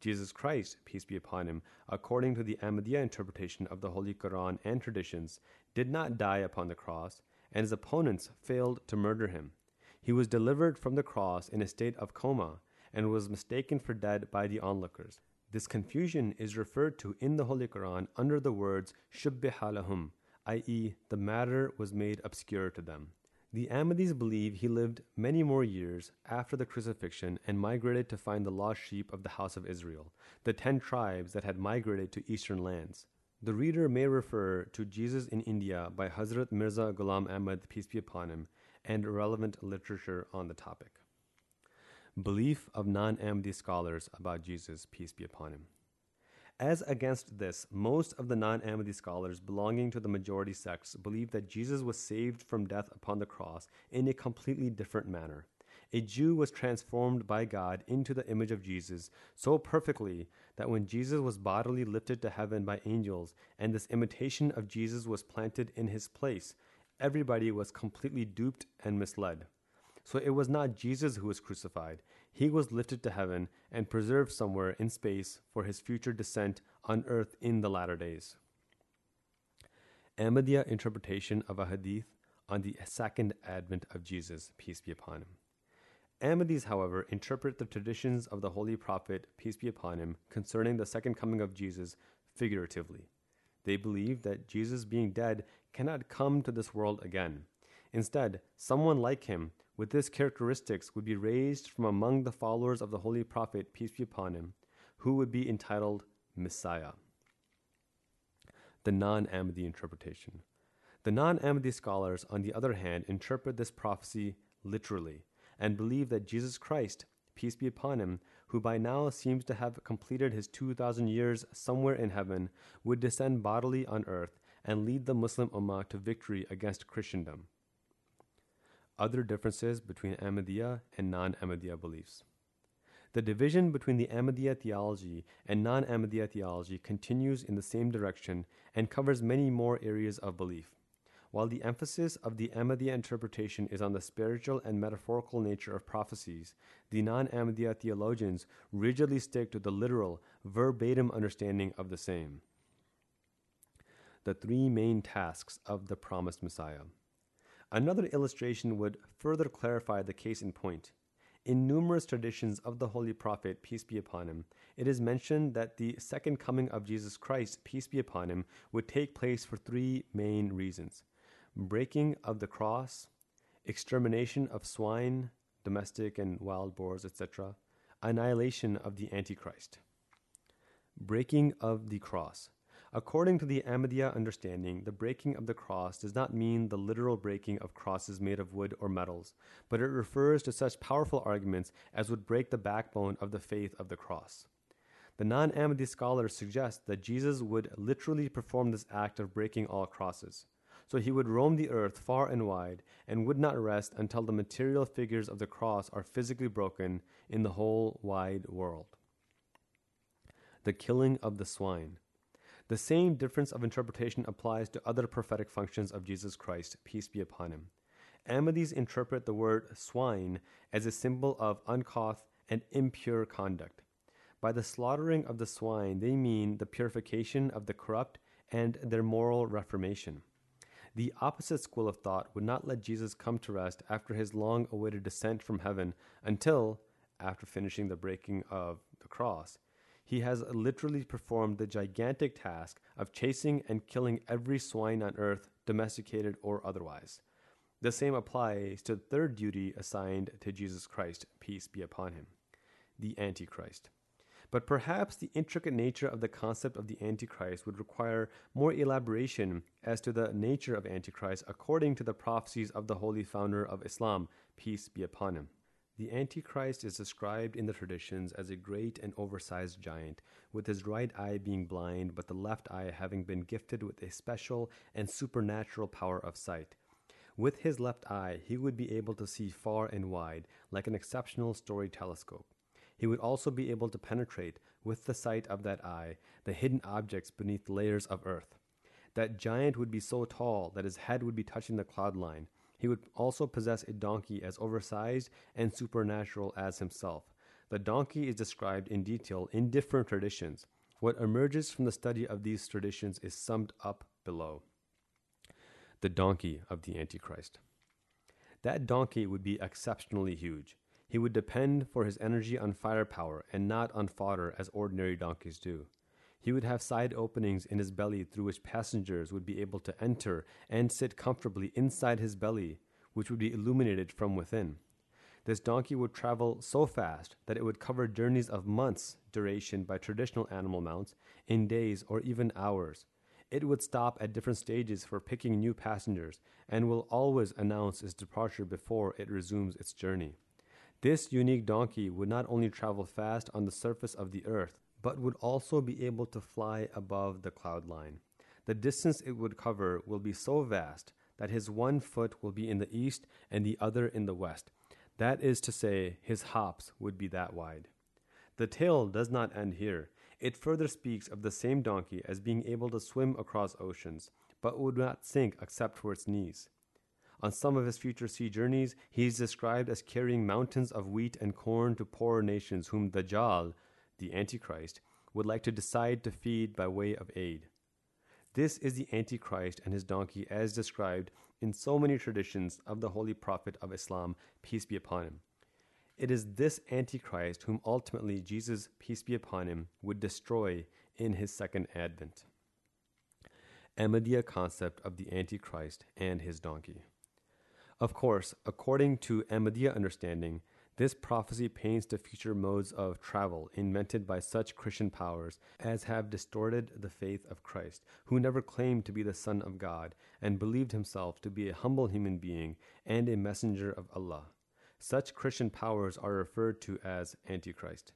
Jesus Christ, peace be upon him, according to the Ahmadiyya interpretation of the Holy Quran and traditions, did not die upon the cross, and his opponents failed to murder him. He was delivered from the cross in a state of coma and was mistaken for dead by the onlookers. This confusion is referred to in the Holy Quran under the words shubbiha lahum, i.e., the matter was made obscure to them. The Ahmadis believe he lived many more years after the crucifixion and migrated to find the lost sheep of the house of Israel, the ten tribes that had migrated to eastern lands. The reader may refer to Jesus in India by Hazrat Mirza Ghulam Ahmad, peace be upon him, and relevant literature on the topic. Belief of non Ahmadi scholars about Jesus, peace be upon him. As against this, most of the non Ahmadi scholars belonging to the majority sects believe that Jesus was saved from death upon the cross in a completely different manner. A Jew was transformed by God into the image of Jesus so perfectly that when Jesus was bodily lifted to heaven by angels and this imitation of Jesus was planted in his place, everybody was completely duped and misled. So it was not Jesus who was crucified. He was lifted to heaven and preserved somewhere in space for his future descent on earth in the latter days. Ahmadiyya interpretation of a hadith on the second advent of Jesus, peace be upon him. Ahmadis, however, interpret the traditions of the Holy Prophet, peace be upon him, concerning the second coming of Jesus figuratively. They believe that Jesus, being dead, cannot come to this world again. Instead, someone like him with these characteristics would be raised from among the followers of the Holy Prophet, peace be upon him, who would be entitled Messiah. The non Ahmadi interpretation. The non Ahmadi scholars, on the other hand, interpret this prophecy literally and believe that Jesus Christ, peace be upon him, who by now seems to have completed his 2,000 years somewhere in heaven, would descend bodily on earth and lead the Muslim Ummah to victory against Christendom other differences between Ahmadiyya and non Ahmadiyya beliefs. The division between the Ahmadiyya theology and non Ahmadiyya theology continues in the same direction and covers many more areas of belief. While the emphasis of the Ahmadiyya interpretation is on the spiritual and metaphorical nature of prophecies, the non Ahmadiyya theologians rigidly stick to the literal, verbatim understanding of the same. The three main tasks of the promised Messiah. Another illustration would further clarify the case in point. In numerous traditions of the Holy Prophet, peace be upon him, it is mentioned that the second coming of Jesus Christ, peace be upon him, would take place for three main reasons breaking of the cross, extermination of swine, domestic and wild boars, etc., annihilation of the Antichrist. Breaking of the cross. According to the Ahmadiyya understanding, the breaking of the cross does not mean the literal breaking of crosses made of wood or metals, but it refers to such powerful arguments as would break the backbone of the faith of the cross. The non Ahmadi scholars suggest that Jesus would literally perform this act of breaking all crosses. So he would roam the earth far and wide and would not rest until the material figures of the cross are physically broken in the whole wide world. The killing of the swine. The same difference of interpretation applies to other prophetic functions of Jesus Christ, peace be upon him. Ahmadis interpret the word swine as a symbol of uncouth and impure conduct. By the slaughtering of the swine, they mean the purification of the corrupt and their moral reformation. The opposite school of thought would not let Jesus come to rest after his long awaited descent from heaven until, after finishing the breaking of the cross, he has literally performed the gigantic task of chasing and killing every swine on earth, domesticated or otherwise. The same applies to the third duty assigned to Jesus Christ, peace be upon him, the Antichrist. But perhaps the intricate nature of the concept of the Antichrist would require more elaboration as to the nature of Antichrist according to the prophecies of the holy founder of Islam, peace be upon him. The Antichrist is described in the traditions as a great and oversized giant, with his right eye being blind, but the left eye having been gifted with a special and supernatural power of sight. With his left eye, he would be able to see far and wide, like an exceptional story telescope. He would also be able to penetrate, with the sight of that eye, the hidden objects beneath layers of earth. That giant would be so tall that his head would be touching the cloud line, he would also possess a donkey as oversized and supernatural as himself. The donkey is described in detail in different traditions. What emerges from the study of these traditions is summed up below. The donkey of the Antichrist. That donkey would be exceptionally huge. He would depend for his energy on firepower and not on fodder as ordinary donkeys do. He would have side openings in his belly through which passengers would be able to enter and sit comfortably inside his belly, which would be illuminated from within. This donkey would travel so fast that it would cover journeys of months' duration by traditional animal mounts in days or even hours. It would stop at different stages for picking new passengers and will always announce its departure before it resumes its journey. This unique donkey would not only travel fast on the surface of the earth, but would also be able to fly above the cloud line. The distance it would cover will be so vast that his one foot will be in the east and the other in the west. That is to say, his hops would be that wide. The tale does not end here. It further speaks of the same donkey as being able to swim across oceans, but would not sink except for its knees. On some of his future sea journeys, he is described as carrying mountains of wheat and corn to poorer nations whom Dajjal, the Antichrist, would like to decide to feed by way of aid. This is the Antichrist and his donkey as described in so many traditions of the Holy Prophet of Islam, peace be upon him. It is this Antichrist whom ultimately Jesus, peace be upon him, would destroy in his second advent. Ahmadiyya concept of the Antichrist and his donkey. Of course, according to Ahmadiyya understanding, this prophecy paints the future modes of travel invented by such Christian powers as have distorted the faith of Christ, who never claimed to be the Son of God and believed himself to be a humble human being and a messenger of Allah. Such Christian powers are referred to as Antichrist.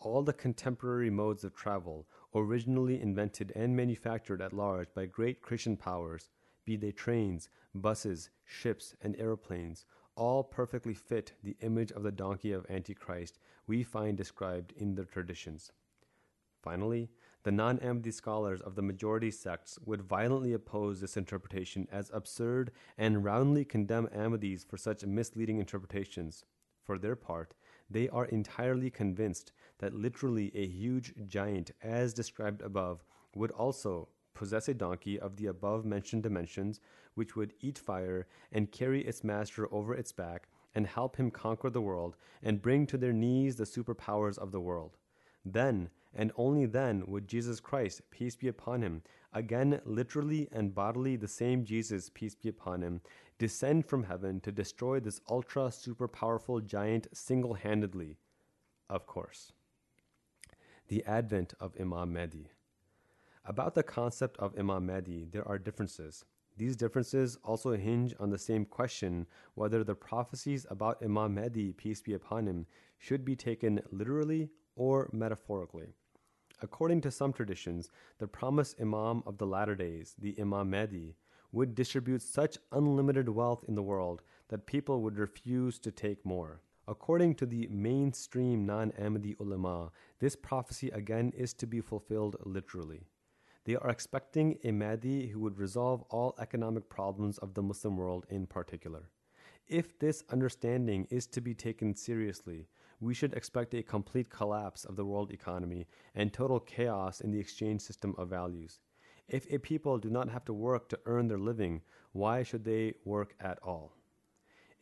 All the contemporary modes of travel, originally invented and manufactured at large by great Christian powers, be they trains, buses, ships, and aeroplanes, all perfectly fit the image of the donkey of Antichrist we find described in the traditions. Finally, the non Ahmadi scholars of the majority sects would violently oppose this interpretation as absurd and roundly condemn Ahmadis for such misleading interpretations. For their part, they are entirely convinced that literally a huge giant, as described above, would also possess a donkey of the above mentioned dimensions, which would eat fire and carry its master over its back and help him conquer the world and bring to their knees the superpowers of the world. Then, and only then, would Jesus Christ, peace be upon him, again literally and bodily the same Jesus, peace be upon him, descend from heaven to destroy this ultra super powerful giant single handedly. Of course. The advent of Imam Mahdi. About the concept of Imam Mahdi, there are differences. These differences also hinge on the same question whether the prophecies about Imam Mahdi, peace be upon him, should be taken literally or metaphorically. According to some traditions, the promised Imam of the latter days, the Imam Mahdi, would distribute such unlimited wealth in the world that people would refuse to take more. According to the mainstream non Ahmadi ulama, this prophecy again is to be fulfilled literally. They are expecting a Mahdi who would resolve all economic problems of the Muslim world in particular. If this understanding is to be taken seriously, we should expect a complete collapse of the world economy and total chaos in the exchange system of values. If a people do not have to work to earn their living, why should they work at all?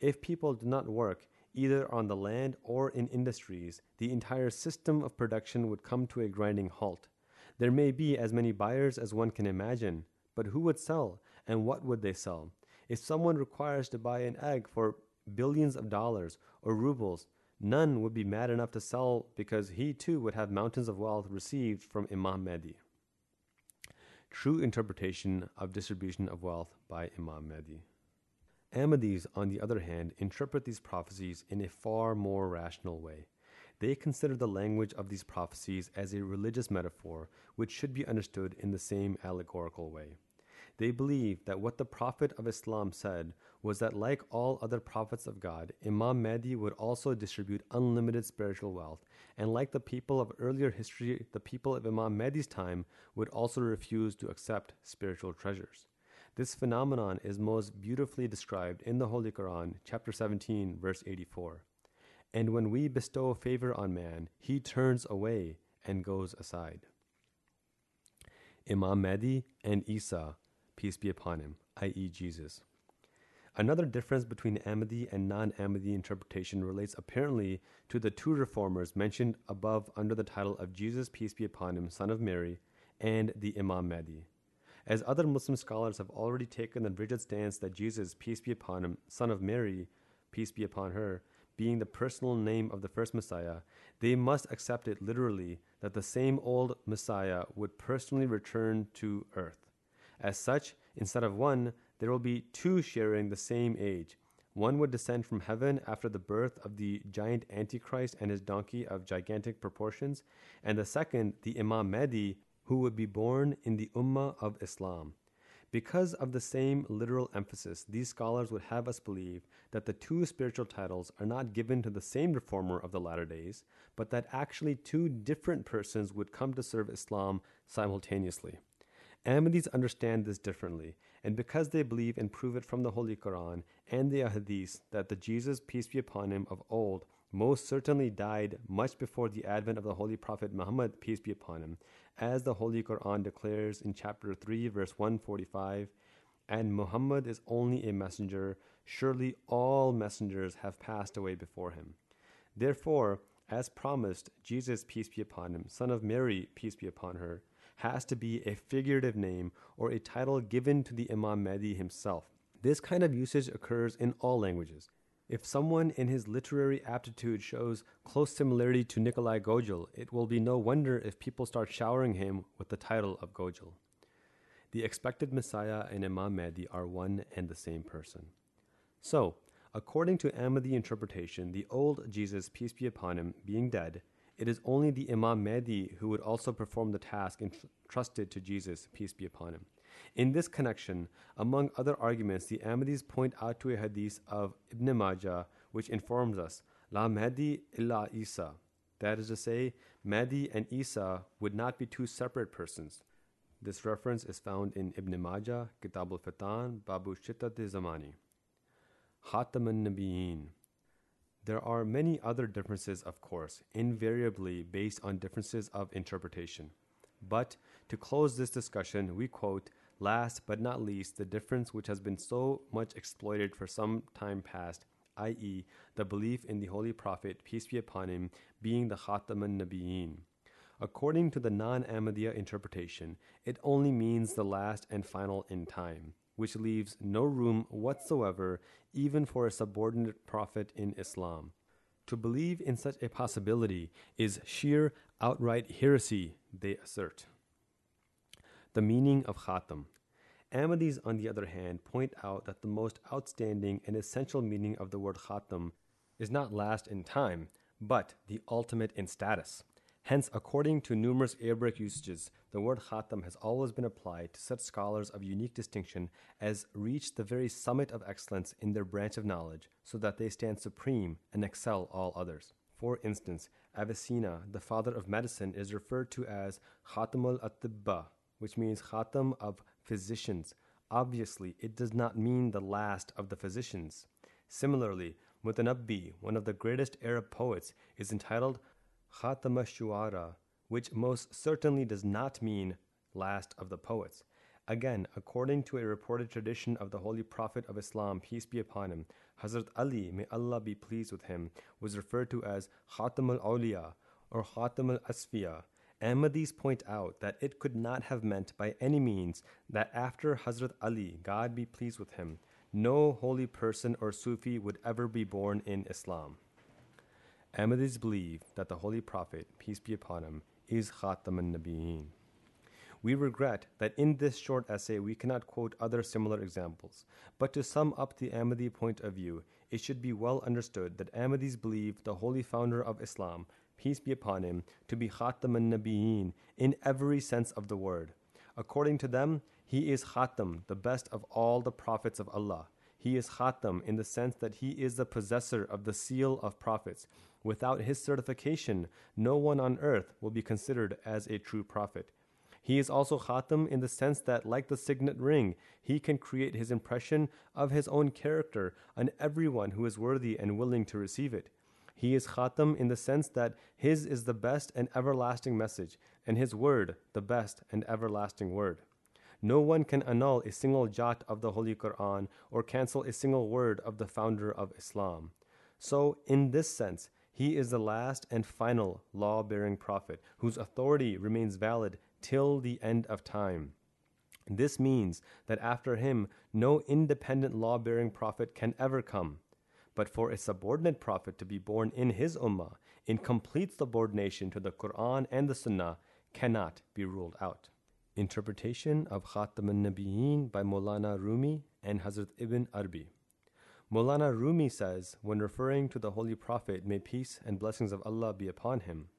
If people do not work, either on the land or in industries, the entire system of production would come to a grinding halt. There may be as many buyers as one can imagine, but who would sell and what would they sell? If someone requires to buy an egg for billions of dollars or rubles, none would be mad enough to sell because he too would have mountains of wealth received from Imam Mahdi. True interpretation of distribution of wealth by Imam Mahdi. Ahmadis, on the other hand, interpret these prophecies in a far more rational way. They consider the language of these prophecies as a religious metaphor which should be understood in the same allegorical way. They believe that what the Prophet of Islam said was that, like all other prophets of God, Imam Mahdi would also distribute unlimited spiritual wealth, and like the people of earlier history, the people of Imam Mahdi's time would also refuse to accept spiritual treasures. This phenomenon is most beautifully described in the Holy Quran, chapter 17, verse 84. And when we bestow favor on man, he turns away and goes aside. Imam Mahdi and Isa, peace be upon him, i.e., Jesus. Another difference between Ahmadi and non Ahmadi interpretation relates apparently to the two reformers mentioned above under the title of Jesus, peace be upon him, son of Mary, and the Imam Mahdi. As other Muslim scholars have already taken the rigid stance that Jesus, peace be upon him, son of Mary, peace be upon her, being the personal name of the first Messiah, they must accept it literally that the same old Messiah would personally return to earth. As such, instead of one, there will be two sharing the same age. One would descend from heaven after the birth of the giant Antichrist and his donkey of gigantic proportions, and the second, the Imam Mahdi, who would be born in the Ummah of Islam. Because of the same literal emphasis, these scholars would have us believe that the two spiritual titles are not given to the same reformer of the latter days, but that actually two different persons would come to serve Islam simultaneously. Ahmadis understand this differently, and because they believe and prove it from the Holy Quran and the Ahadith that the Jesus, peace be upon him, of old most certainly died much before the advent of the Holy Prophet Muhammad, peace be upon him, as the Holy Quran declares in chapter 3, verse 145 And Muhammad is only a messenger, surely all messengers have passed away before him. Therefore, as promised, Jesus, peace be upon him, son of Mary, peace be upon her, has to be a figurative name or a title given to the Imam Mahdi himself. This kind of usage occurs in all languages. If someone in his literary aptitude shows close similarity to Nikolai Gogol, it will be no wonder if people start showering him with the title of Gogol. The expected Messiah and Imam Mahdi are one and the same person. So, according to Ahmadi interpretation, the old Jesus, peace be upon him, being dead, it is only the Imam Mahdi who would also perform the task entrusted to Jesus, peace be upon him. In this connection, among other arguments, the Ahmadis point out to a hadith of Ibn Majah, which informs us, La Mahdi illa Isa. That is to say, Mahdi and Isa would not be two separate persons. This reference is found in Ibn Majah, Kitab al-Fitan, Babu Shittat Zamani. Khatam al-Nabiyyin. There are many other differences, of course, invariably based on differences of interpretation. But to close this discussion, we quote Last but not least, the difference which has been so much exploited for some time past, i.e., the belief in the Holy Prophet, peace be upon him, being the Khataman Nabiyyin. According to the non Ahmadiyya interpretation, it only means the last and final in time, which leaves no room whatsoever even for a subordinate prophet in Islam. To believe in such a possibility is sheer outright heresy, they assert. The meaning of Khatam. Ahmadis, on the other hand, point out that the most outstanding and essential meaning of the word Khatam is not last in time, but the ultimate in status. Hence, according to numerous Arabic usages, the word Khatam has always been applied to such scholars of unique distinction as reach the very summit of excellence in their branch of knowledge, so that they stand supreme and excel all others. For instance, Avicenna, the father of medicine, is referred to as Khatam al-Atibba, which means Khatam of physicians. Obviously, it does not mean the last of the physicians. Similarly, Mutanabbi, one of the greatest Arab poets, is entitled Khatam Shuara, which most certainly does not mean last of the poets. Again, according to a reported tradition of the Holy Prophet of Islam, peace be upon him, Hazrat Ali, may Allah be pleased with him, was referred to as Khatam al Awliya or Khatam al Asfiya, Ahmadis point out that it could not have meant by any means that after Hazrat Ali, God be pleased with him, no holy person or Sufi would ever be born in Islam. Ahmadis believe that the Holy Prophet, peace be upon him, is Khatam al-Nabiyyin. We regret that in this short essay we cannot quote other similar examples, but to sum up the Ahmadi point of view, it should be well understood that Ahmadis believe the holy founder of Islam, peace be upon him, to be Khatam al Nabiyyin in every sense of the word. According to them, he is Khatam, the best of all the prophets of Allah. He is Khatam in the sense that he is the possessor of the seal of prophets. Without his certification, no one on earth will be considered as a true prophet. He is also Khatam in the sense that, like the signet ring, he can create his impression of his own character on everyone who is worthy and willing to receive it. He is Khatam in the sense that His is the best and everlasting message, and His word the best and everlasting word. No one can annul a single jot of the Holy Quran or cancel a single word of the founder of Islam. So, in this sense, he is the last and final law bearing prophet whose authority remains valid till the end of time. This means that after him, no independent law bearing prophet can ever come. But for a subordinate prophet to be born in his ummah in complete subordination to the Quran and the Sunnah cannot be ruled out. Interpretation of Khatam al-Nabiyyin by Maulana Rumi and Hazrat Ibn Arabi. Maulana Rumi says, when referring to the Holy Prophet, may peace and blessings of Allah be upon him,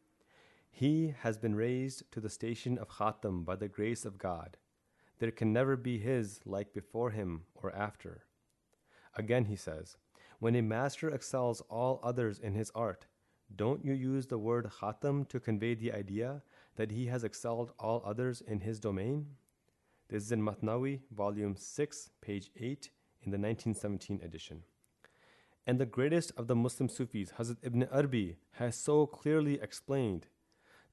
he has been raised to the station of Khatam by the grace of God. There can never be his like before him or after. Again he says, when a master excels all others in his art, don't you use the word Khatam to convey the idea that he has excelled all others in his domain? This is in Mathnawi, volume 6, page 8, in the 1917 edition. And the greatest of the Muslim Sufis, Hazrat Ibn Arabi, has so clearly explained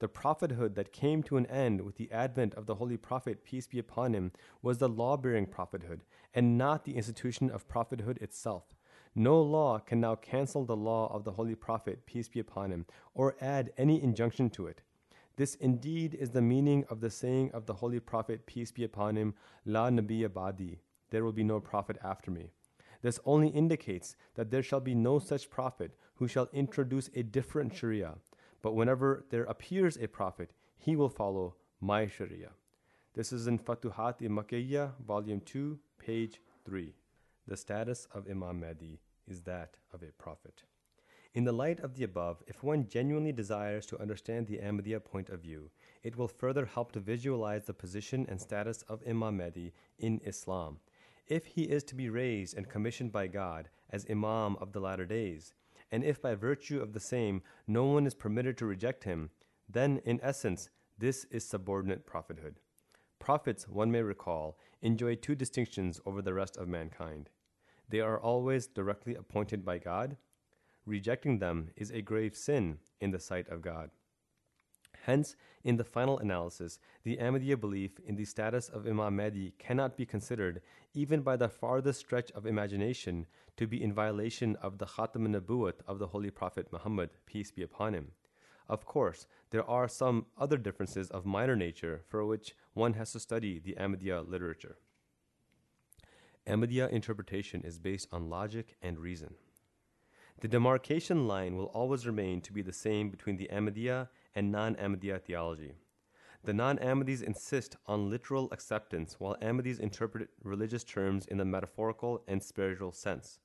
the prophethood that came to an end with the advent of the Holy Prophet, peace be upon him, was the law bearing prophethood, and not the institution of prophethood itself. No law can now cancel the law of the Holy Prophet, peace be upon him, or add any injunction to it. This indeed is the meaning of the saying of the Holy Prophet, peace be upon him, La Nabiya Badi, there will be no prophet after me. This only indicates that there shall be no such prophet who shall introduce a different Sharia. But whenever there appears a prophet, he will follow my Sharia. This is in Futuhat i Makkiyah, volume 2, page 3. The status of Imam Mahdi is that of a prophet. In the light of the above, if one genuinely desires to understand the Ahmadiyya point of view, it will further help to visualize the position and status of Imam Mahdi in Islam. If he is to be raised and commissioned by God as Imam of the latter days, and if by virtue of the same no one is permitted to reject him, then in essence this is subordinate prophethood. Prophets, one may recall, enjoy two distinctions over the rest of mankind. They are always directly appointed by God. Rejecting them is a grave sin in the sight of God. Hence, in the final analysis, the Ahmadiyya belief in the status of Imam Mahdi cannot be considered, even by the farthest stretch of imagination, to be in violation of the Khatam Nabuwat of the Holy Prophet Muhammad, peace be upon him. Of course, there are some other differences of minor nature for which one has to study the Ahmadiyya literature. Ahmadiyya interpretation is based on logic and reason. The demarcation line will always remain to be the same between the Ahmadiyya and non Ahmadiyya theology. The non Ahmadis insist on literal acceptance, while Ahmadis interpret religious terms in the metaphorical and spiritual sense.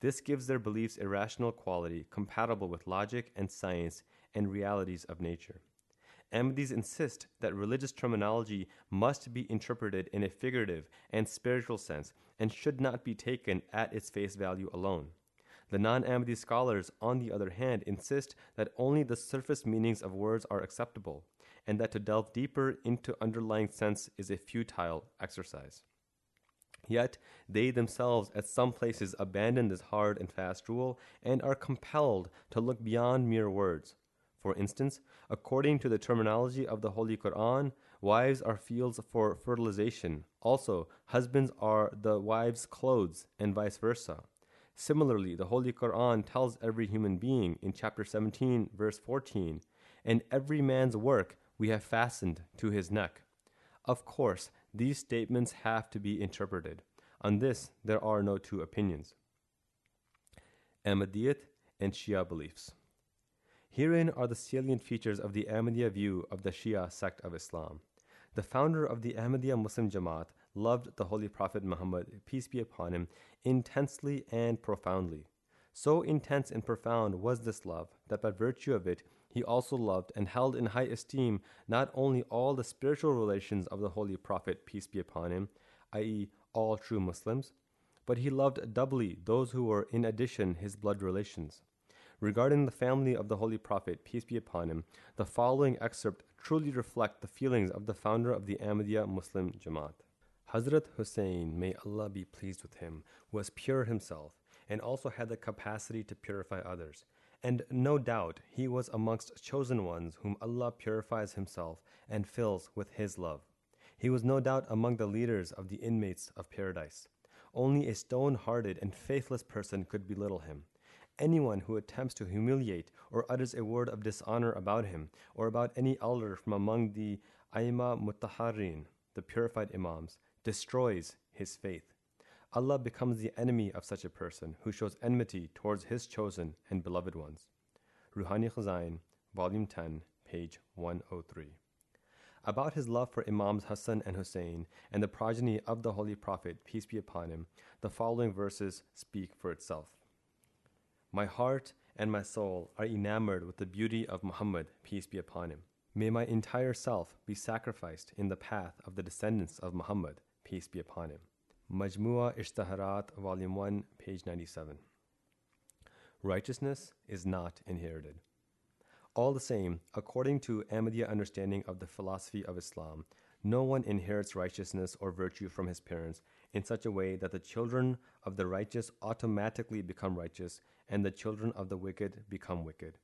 This gives their beliefs a rational quality compatible with logic and science and realities of nature. Ahmadis insist that religious terminology must be interpreted in a figurative and spiritual sense and should not be taken at its face value alone. The non Ahmadi scholars, on the other hand, insist that only the surface meanings of words are acceptable, and that to delve deeper into underlying sense is a futile exercise. Yet they themselves at some places abandon this hard and fast rule and are compelled to look beyond mere words. For instance, according to the terminology of the Holy Quran, wives are fields for fertilization. Also, husbands are the wives' clothes, and vice versa. Similarly, the Holy Quran tells every human being in chapter 17, verse 14, and every man's work we have fastened to his neck. Of course, these statements have to be interpreted. On this, there are no two opinions. Ahmadiyyat and Shia beliefs. Herein are the salient features of the Ahmadiyya view of the Shia sect of Islam. The founder of the Ahmadiyya Muslim Jamaat loved the Holy Prophet Muhammad, peace be upon him, intensely and profoundly. So intense and profound was this love that by virtue of it he also loved and held in high esteem not only all the spiritual relations of the Holy Prophet, peace be upon him, i.e., all true Muslims, but he loved doubly those who were in addition his blood relations. Regarding the family of the Holy Prophet, peace be upon him, the following excerpt truly reflect the feelings of the founder of the Ahmadiyya Muslim Jamaat. Hazrat Hussein, may Allah be pleased with him, was pure himself and also had the capacity to purify others. And no doubt he was amongst chosen ones whom Allah purifies himself and fills with his love. He was no doubt among the leaders of the inmates of paradise. Only a stone hearted and faithless person could belittle him anyone who attempts to humiliate or utters a word of dishonor about him or about any elder from among the Aima Mutaharin, the purified Imams, destroys his faith. Allah becomes the enemy of such a person who shows enmity towards his chosen and beloved ones. Ruhani Khazain, Volume 10, page 103. About his love for Imams Hassan and Hussein and the progeny of the Holy Prophet, peace be upon him, the following verses speak for itself. My heart and my soul are enamored with the beauty of Muhammad, peace be upon him. May my entire self be sacrificed in the path of the descendants of Muhammad, peace be upon him. Majmua Ishtaharat, Volume 1, page 97. Righteousness is not inherited. All the same, according to Ahmadiyya understanding of the philosophy of Islam, no one inherits righteousness or virtue from his parents in such a way that the children of the righteous automatically become righteous and the children of the wicked become wicked.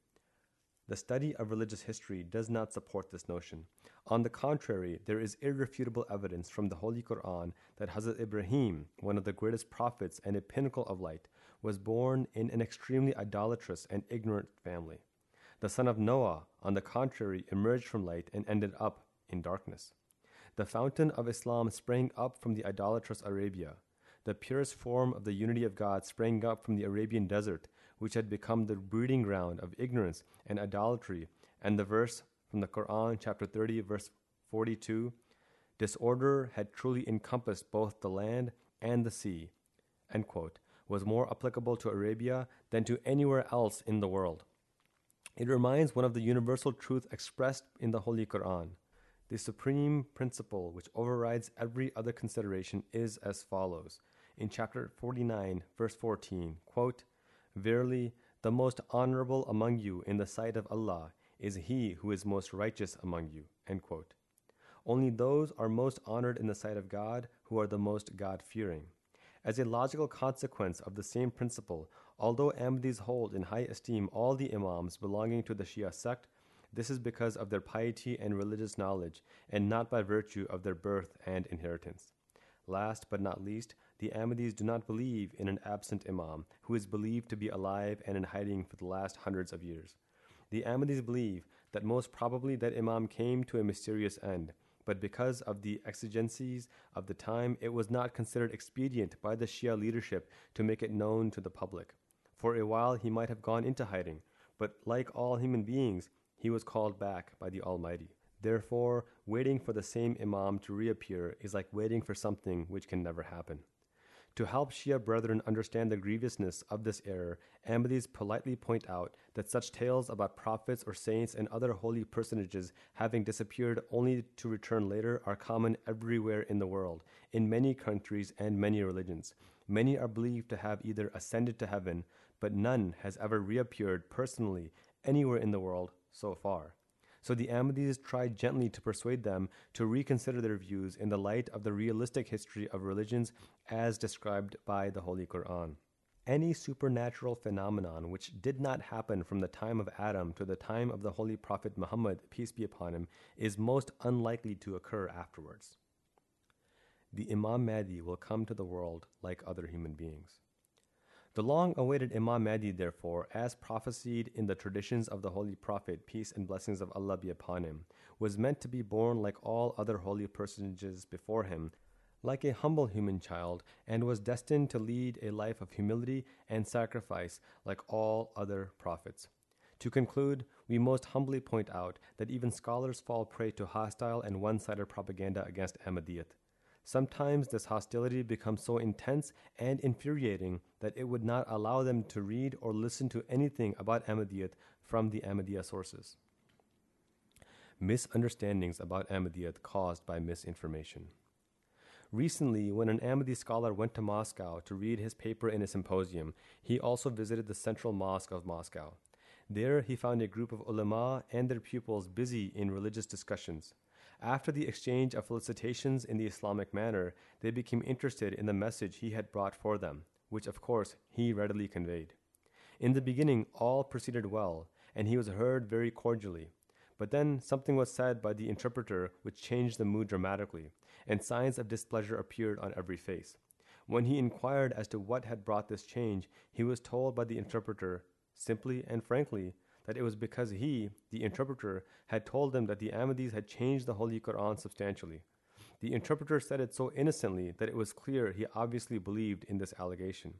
The study of religious history does not support this notion. On the contrary, there is irrefutable evidence from the Holy Quran that Hazrat Ibrahim, one of the greatest prophets and a pinnacle of light, was born in an extremely idolatrous and ignorant family. The son of Noah, on the contrary, emerged from light and ended up in darkness. The fountain of Islam sprang up from the idolatrous Arabia. The purest form of the unity of God sprang up from the Arabian desert, which had become the breeding ground of ignorance and idolatry. And the verse from the Quran, chapter 30, verse 42 disorder had truly encompassed both the land and the sea, quote, was more applicable to Arabia than to anywhere else in the world. It reminds one of the universal truth expressed in the Holy Quran. The supreme principle which overrides every other consideration is as follows. In chapter 49, verse 14, quote, Verily, the most honorable among you in the sight of Allah is he who is most righteous among you. Only those are most honored in the sight of God who are the most God fearing. As a logical consequence of the same principle, although Ahmadis hold in high esteem all the Imams belonging to the Shia sect, this is because of their piety and religious knowledge, and not by virtue of their birth and inheritance. Last but not least, the Ahmadis do not believe in an absent Imam who is believed to be alive and in hiding for the last hundreds of years. The Ahmadis believe that most probably that Imam came to a mysterious end, but because of the exigencies of the time, it was not considered expedient by the Shia leadership to make it known to the public. For a while, he might have gone into hiding, but like all human beings, he was called back by the Almighty. Therefore, waiting for the same Imam to reappear is like waiting for something which can never happen. To help Shia brethren understand the grievousness of this error, Ahmadis politely point out that such tales about prophets or saints and other holy personages having disappeared only to return later are common everywhere in the world, in many countries and many religions. Many are believed to have either ascended to heaven, but none has ever reappeared personally anywhere in the world so far. So the Ahmadis tried gently to persuade them to reconsider their views in the light of the realistic history of religions as described by the Holy Quran. Any supernatural phenomenon which did not happen from the time of Adam to the time of the Holy Prophet Muhammad, peace be upon him, is most unlikely to occur afterwards. The Imam Mahdi will come to the world like other human beings. The long awaited Imam Mahdi, therefore, as prophesied in the traditions of the Holy Prophet, peace and blessings of Allah be upon him, was meant to be born like all other holy personages before him, like a humble human child, and was destined to lead a life of humility and sacrifice like all other prophets. To conclude, we most humbly point out that even scholars fall prey to hostile and one sided propaganda against Ahmadiyyat. Sometimes this hostility becomes so intense and infuriating that it would not allow them to read or listen to anything about Ahmadiyyat from the Ahmadiyya sources. Misunderstandings about Ahmadiyyat caused by misinformation. Recently, when an Ahmadi scholar went to Moscow to read his paper in a symposium, he also visited the central mosque of Moscow. There, he found a group of ulama and their pupils busy in religious discussions. After the exchange of felicitations in the Islamic manner, they became interested in the message he had brought for them, which of course he readily conveyed. In the beginning, all proceeded well, and he was heard very cordially. But then something was said by the interpreter which changed the mood dramatically, and signs of displeasure appeared on every face. When he inquired as to what had brought this change, he was told by the interpreter, simply and frankly, that it was because he, the interpreter, had told them that the Ahmadis had changed the Holy Quran substantially. The interpreter said it so innocently that it was clear he obviously believed in this allegation.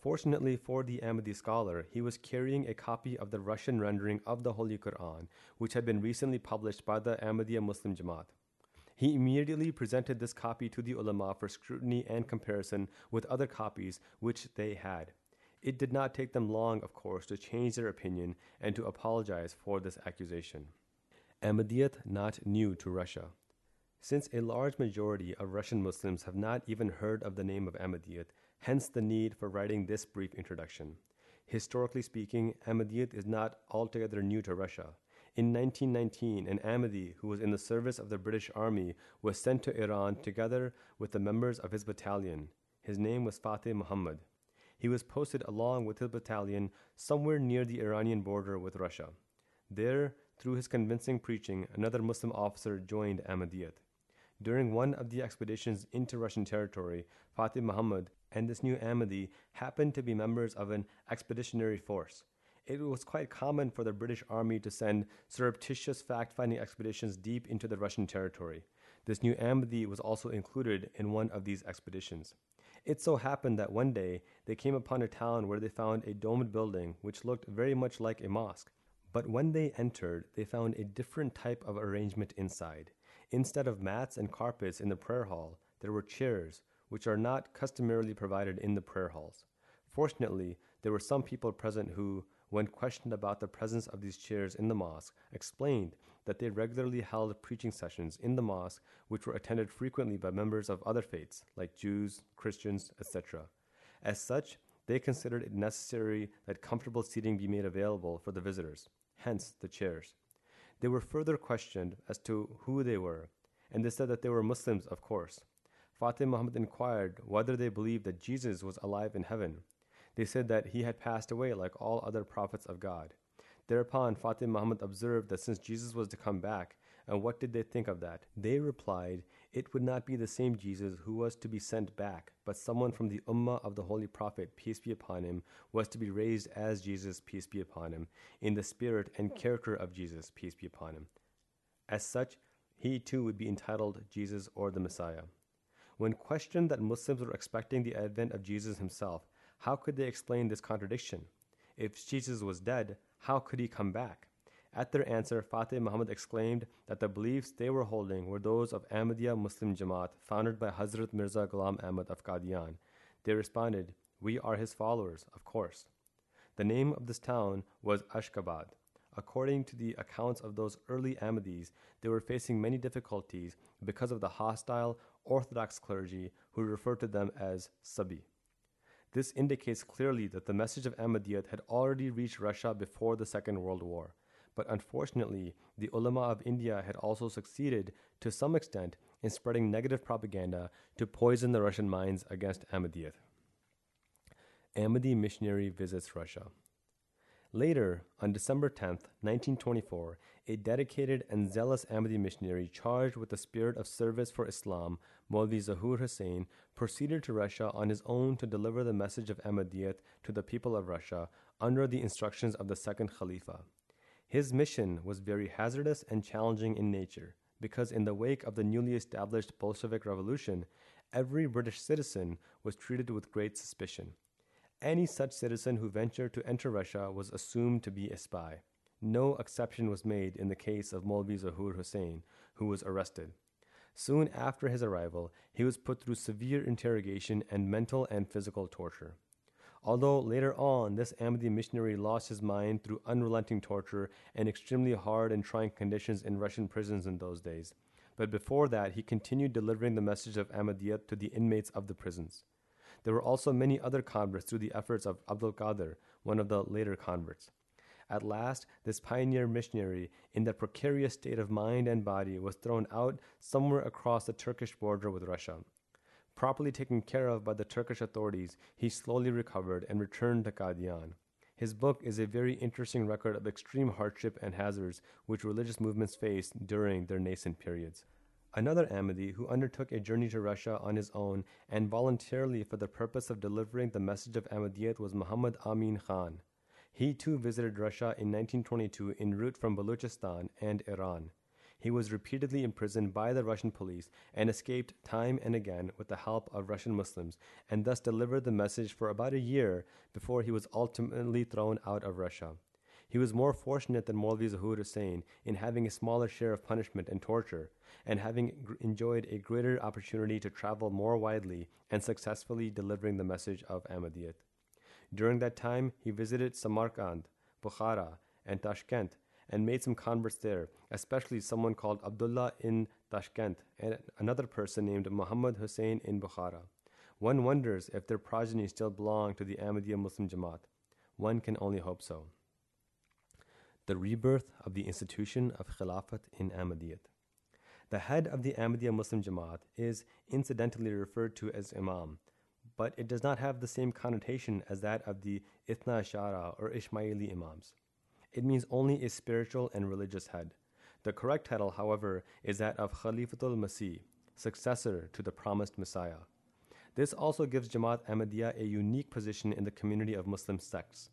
Fortunately for the Ahmadi scholar, he was carrying a copy of the Russian rendering of the Holy Quran, which had been recently published by the Ahmadiyya Muslim Jamaat. He immediately presented this copy to the ulama for scrutiny and comparison with other copies which they had. It did not take them long, of course, to change their opinion and to apologize for this accusation. Ahmadiyyat not new to Russia. Since a large majority of Russian Muslims have not even heard of the name of Ahmadiyyat, hence the need for writing this brief introduction. Historically speaking, Ahmadiyyat is not altogether new to Russia. In 1919, an Ahmadi who was in the service of the British Army was sent to Iran together with the members of his battalion. His name was Fateh Muhammad. He was posted along with his battalion somewhere near the Iranian border with Russia. There, through his convincing preaching, another Muslim officer joined Ahmadiyyat. During one of the expeditions into Russian territory, Fateh Muhammad and this new Ahmadi happened to be members of an expeditionary force. It was quite common for the British Army to send surreptitious fact finding expeditions deep into the Russian territory. This new Ahmadi was also included in one of these expeditions. It so happened that one day they came upon a town where they found a domed building which looked very much like a mosque. But when they entered, they found a different type of arrangement inside. Instead of mats and carpets in the prayer hall, there were chairs, which are not customarily provided in the prayer halls. Fortunately, there were some people present who, when questioned about the presence of these chairs in the mosque, explained that they regularly held preaching sessions in the mosque, which were attended frequently by members of other faiths, like Jews, Christians, etc. As such, they considered it necessary that comfortable seating be made available for the visitors, hence the chairs. They were further questioned as to who they were, and they said that they were Muslims, of course. Fateh Muhammad inquired whether they believed that Jesus was alive in heaven. They said that he had passed away like all other prophets of God. Thereupon Fateh Muhammad observed that since Jesus was to come back, and what did they think of that? They replied, It would not be the same Jesus who was to be sent back, but someone from the Ummah of the Holy Prophet, peace be upon him, was to be raised as Jesus, peace be upon him, in the spirit and character of Jesus, peace be upon him. As such, he too would be entitled Jesus or the Messiah. When questioned that Muslims were expecting the advent of Jesus himself, how could they explain this contradiction? If Jesus was dead, how could he come back? At their answer, Fateh Muhammad exclaimed that the beliefs they were holding were those of Ahmadiyya Muslim Jamaat, founded by Hazrat Mirza Ghulam Ahmad of Qadian. They responded, We are his followers, of course. The name of this town was Ashkabad. According to the accounts of those early Ahmadis, they were facing many difficulties because of the hostile Orthodox clergy who referred to them as Sabi. This indicates clearly that the message of Ahmadiyyat had already reached Russia before the Second World War. But unfortunately, the ulama of India had also succeeded to some extent in spreading negative propaganda to poison the Russian minds against Ahmadiyyat. Ahmadi missionary visits Russia. Later, on December 10, 1924, a dedicated and zealous Ahmadi missionary charged with the spirit of service for Islam, Maulvi Zahur Hussain, proceeded to Russia on his own to deliver the message of Ahmadiyyat to the people of Russia under the instructions of the second Khalifa. His mission was very hazardous and challenging in nature because, in the wake of the newly established Bolshevik Revolution, every British citizen was treated with great suspicion. Any such citizen who ventured to enter Russia was assumed to be a spy. No exception was made in the case of Maulvi Zahur Hussain, who was arrested. Soon after his arrival, he was put through severe interrogation and mental and physical torture. Although later on this Ahmadi missionary lost his mind through unrelenting torture and extremely hard and trying conditions in Russian prisons in those days, but before that he continued delivering the message of Ahmadiyyat to the inmates of the prisons. There were also many other converts through the efforts of Abdul Qadir, one of the later converts. At last, this pioneer missionary, in that precarious state of mind and body, was thrown out somewhere across the Turkish border with Russia. Properly taken care of by the Turkish authorities, he slowly recovered and returned to Qadian. His book is a very interesting record of extreme hardship and hazards which religious movements faced during their nascent periods. Another Ahmadi who undertook a journey to Russia on his own and voluntarily for the purpose of delivering the message of Ahmadiyyat was Muhammad Amin Khan. He too visited Russia in 1922 en route from Baluchistan and Iran. He was repeatedly imprisoned by the Russian police and escaped time and again with the help of Russian Muslims, and thus delivered the message for about a year before he was ultimately thrown out of Russia. He was more fortunate than Maulvi Zahur Hussain in having a smaller share of punishment and torture, and having enjoyed a greater opportunity to travel more widely and successfully delivering the message of Ahmadiyyat. During that time, he visited Samarkand, Bukhara, and Tashkent, and made some converts there, especially someone called Abdullah in Tashkent and another person named Muhammad Hussein in Bukhara. One wonders if their progeny still belong to the Ahmadiyya Muslim Jamaat. One can only hope so the rebirth of the institution of Khilafat in Ahmadiyyat. The head of the Ahmadiyya Muslim Jamaat is incidentally referred to as Imam, but it does not have the same connotation as that of the Ithna Ashara or Ismaili Imams. It means only a spiritual and religious head. The correct title, however, is that of Khalifatul Masih, successor to the promised Messiah. This also gives Jamaat Ahmadiyya a unique position in the community of Muslim sects.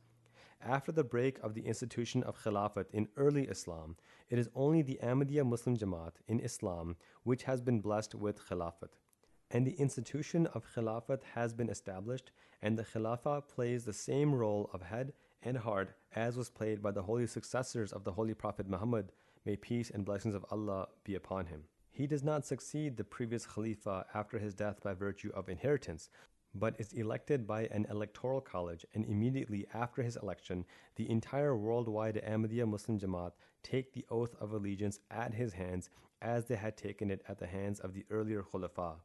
After the break of the institution of Khilafat in early Islam, it is only the Ahmadiyya Muslim Jamaat in Islam which has been blessed with Khilafat. And the institution of Khilafat has been established, and the Khilafah plays the same role of head and heart as was played by the holy successors of the Holy Prophet Muhammad, may peace and blessings of Allah be upon him. He does not succeed the previous Khalifa after his death by virtue of inheritance, but is elected by an electoral college, and immediately after his election, the entire worldwide Ahmadiyya Muslim Jamaat take the oath of allegiance at his hands as they had taken it at the hands of the earlier Khulafa.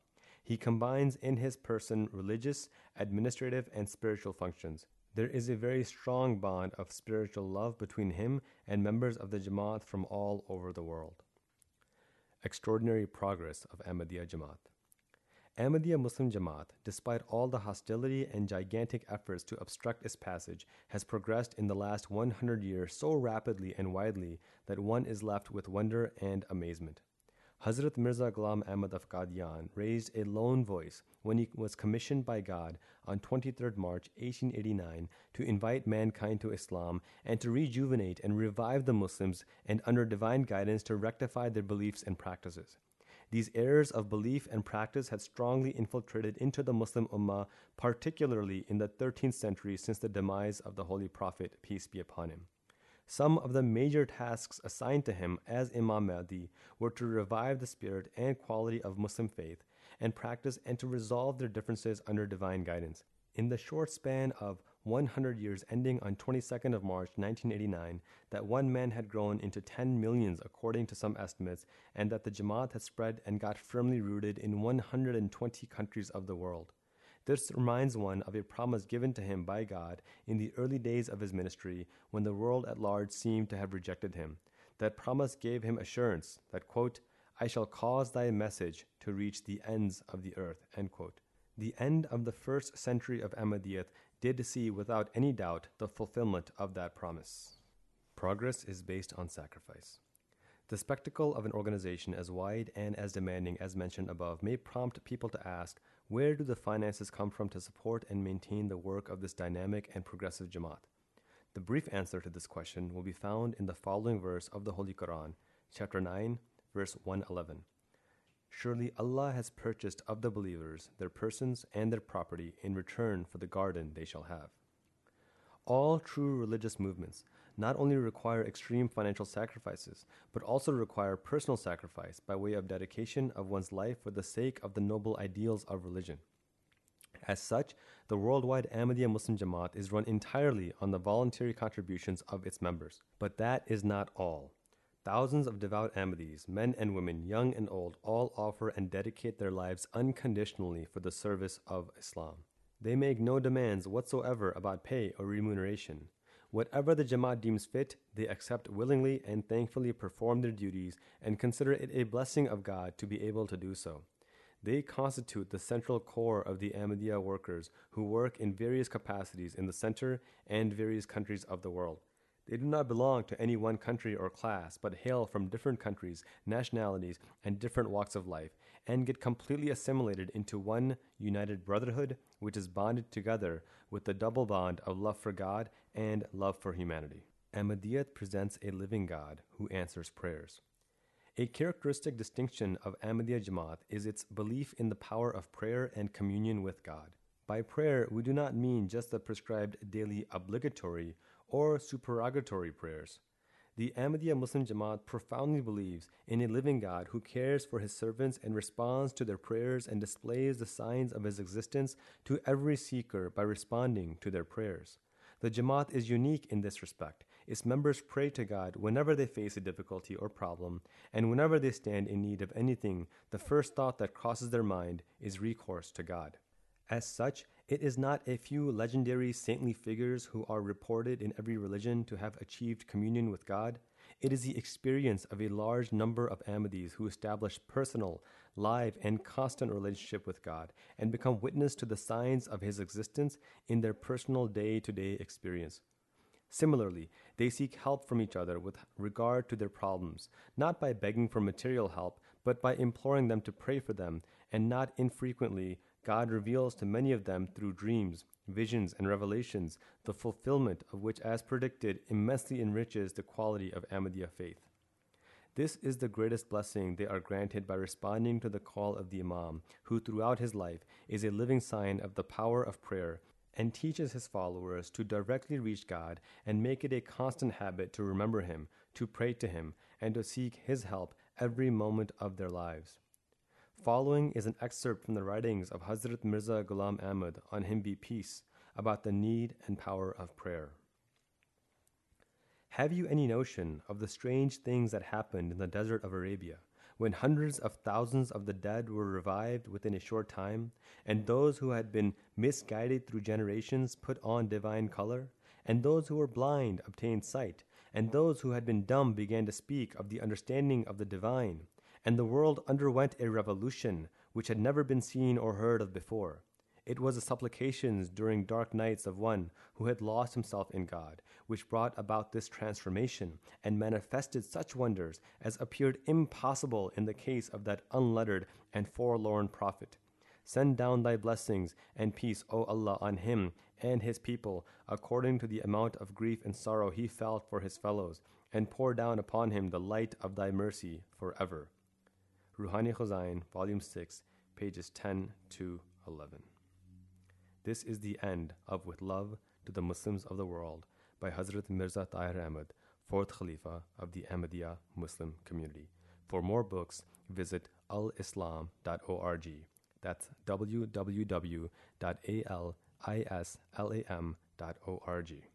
He combines in his person religious, administrative, and spiritual functions. There is a very strong bond of spiritual love between him and members of the Jamaat from all over the world. Extraordinary progress of Ahmadiyya Jamaat. Ahmadiyya Muslim Jamaat, despite all the hostility and gigantic efforts to obstruct its passage, has progressed in the last 100 years so rapidly and widely that one is left with wonder and amazement. Hazrat Mirza Ghulam Ahmad of Qadian raised a lone voice when he was commissioned by God on 23 March 1889 to invite mankind to Islam and to rejuvenate and revive the Muslims and under divine guidance to rectify their beliefs and practices. These errors of belief and practice had strongly infiltrated into the Muslim Ummah, particularly in the 13th century since the demise of the Holy Prophet, peace be upon him. Some of the major tasks assigned to him as Imam Mahdi were to revive the spirit and quality of Muslim faith and practice and to resolve their differences under divine guidance. In the short span of 100 years ending on 22nd of March 1989 that one man had grown into 10 millions according to some estimates and that the Jamaat had spread and got firmly rooted in 120 countries of the world. This reminds one of a promise given to him by God in the early days of his ministry when the world at large seemed to have rejected him. That promise gave him assurance that, quote, I shall cause thy message to reach the ends of the earth. The end of the first century of Ahmadiyyat did see without any doubt the fulfillment of that promise. Progress is based on sacrifice. The spectacle of an organization as wide and as demanding as mentioned above may prompt people to ask where do the finances come from to support and maintain the work of this dynamic and progressive Jamaat? The brief answer to this question will be found in the following verse of the Holy Quran, chapter 9, verse 111. Surely Allah has purchased of the believers their persons and their property in return for the garden they shall have. All true religious movements not only require extreme financial sacrifices, but also require personal sacrifice by way of dedication of one's life for the sake of the noble ideals of religion. As such, the worldwide Ahmadiyya Muslim Jamaat is run entirely on the voluntary contributions of its members. But that is not all. Thousands of devout Ahmadis, men and women, young and old, all offer and dedicate their lives unconditionally for the service of Islam. They make no demands whatsoever about pay or remuneration. Whatever the Jamaat deems fit, they accept willingly and thankfully perform their duties and consider it a blessing of God to be able to do so. They constitute the central core of the Ahmadiyya workers who work in various capacities in the center and various countries of the world. They do not belong to any one country or class, but hail from different countries, nationalities, and different walks of life, and get completely assimilated into one united brotherhood, which is bonded together with the double bond of love for God and love for humanity. Ahmadiyyat presents a living God who answers prayers. A characteristic distinction of Ahmadiyya Jamaat is its belief in the power of prayer and communion with God. By prayer, we do not mean just the prescribed daily obligatory or supererogatory prayers. The Ahmadiyya Muslim Jamaat profoundly believes in a living God who cares for his servants and responds to their prayers and displays the signs of his existence to every seeker by responding to their prayers. The Jamaat is unique in this respect. Its members pray to God whenever they face a difficulty or problem, and whenever they stand in need of anything, the first thought that crosses their mind is recourse to God. As such, it is not a few legendary saintly figures who are reported in every religion to have achieved communion with God. It is the experience of a large number of Ahmadis who establish personal, live, and constant relationship with God and become witness to the signs of His existence in their personal day to day experience. Similarly, they seek help from each other with regard to their problems, not by begging for material help, but by imploring them to pray for them, and not infrequently God reveals to many of them through dreams, visions, and revelations, the fulfillment of which, as predicted, immensely enriches the quality of Ahmadiyya faith. This is the greatest blessing they are granted by responding to the call of the Imam, who throughout his life is a living sign of the power of prayer and teaches his followers to directly reach God and make it a constant habit to remember Him, to pray to Him, and to seek His help every moment of their lives. Following is an excerpt from the writings of Hazrat Mirza Ghulam Ahmad on him be peace about the need and power of prayer. Have you any notion of the strange things that happened in the desert of Arabia when hundreds of thousands of the dead were revived within a short time, and those who had been misguided through generations put on divine color, and those who were blind obtained sight, and those who had been dumb began to speak of the understanding of the divine, and the world underwent a revolution which had never been seen or heard of before. It was the supplications during dark nights of one who had lost himself in God, which brought about this transformation and manifested such wonders as appeared impossible in the case of that unlettered and forlorn prophet. Send down thy blessings and peace, O Allah, on him and his people, according to the amount of grief and sorrow he felt for his fellows, and pour down upon him the light of thy mercy forever. Ruhani Khazain, Volume 6, pages 10 to 11. This is the end of With Love to the Muslims of the World by Hazrat Mirza Tahir Ahmad, fourth Khalifa of the Ahmadiyya Muslim community. For more books, visit alislam.org. That's www.alislam.org.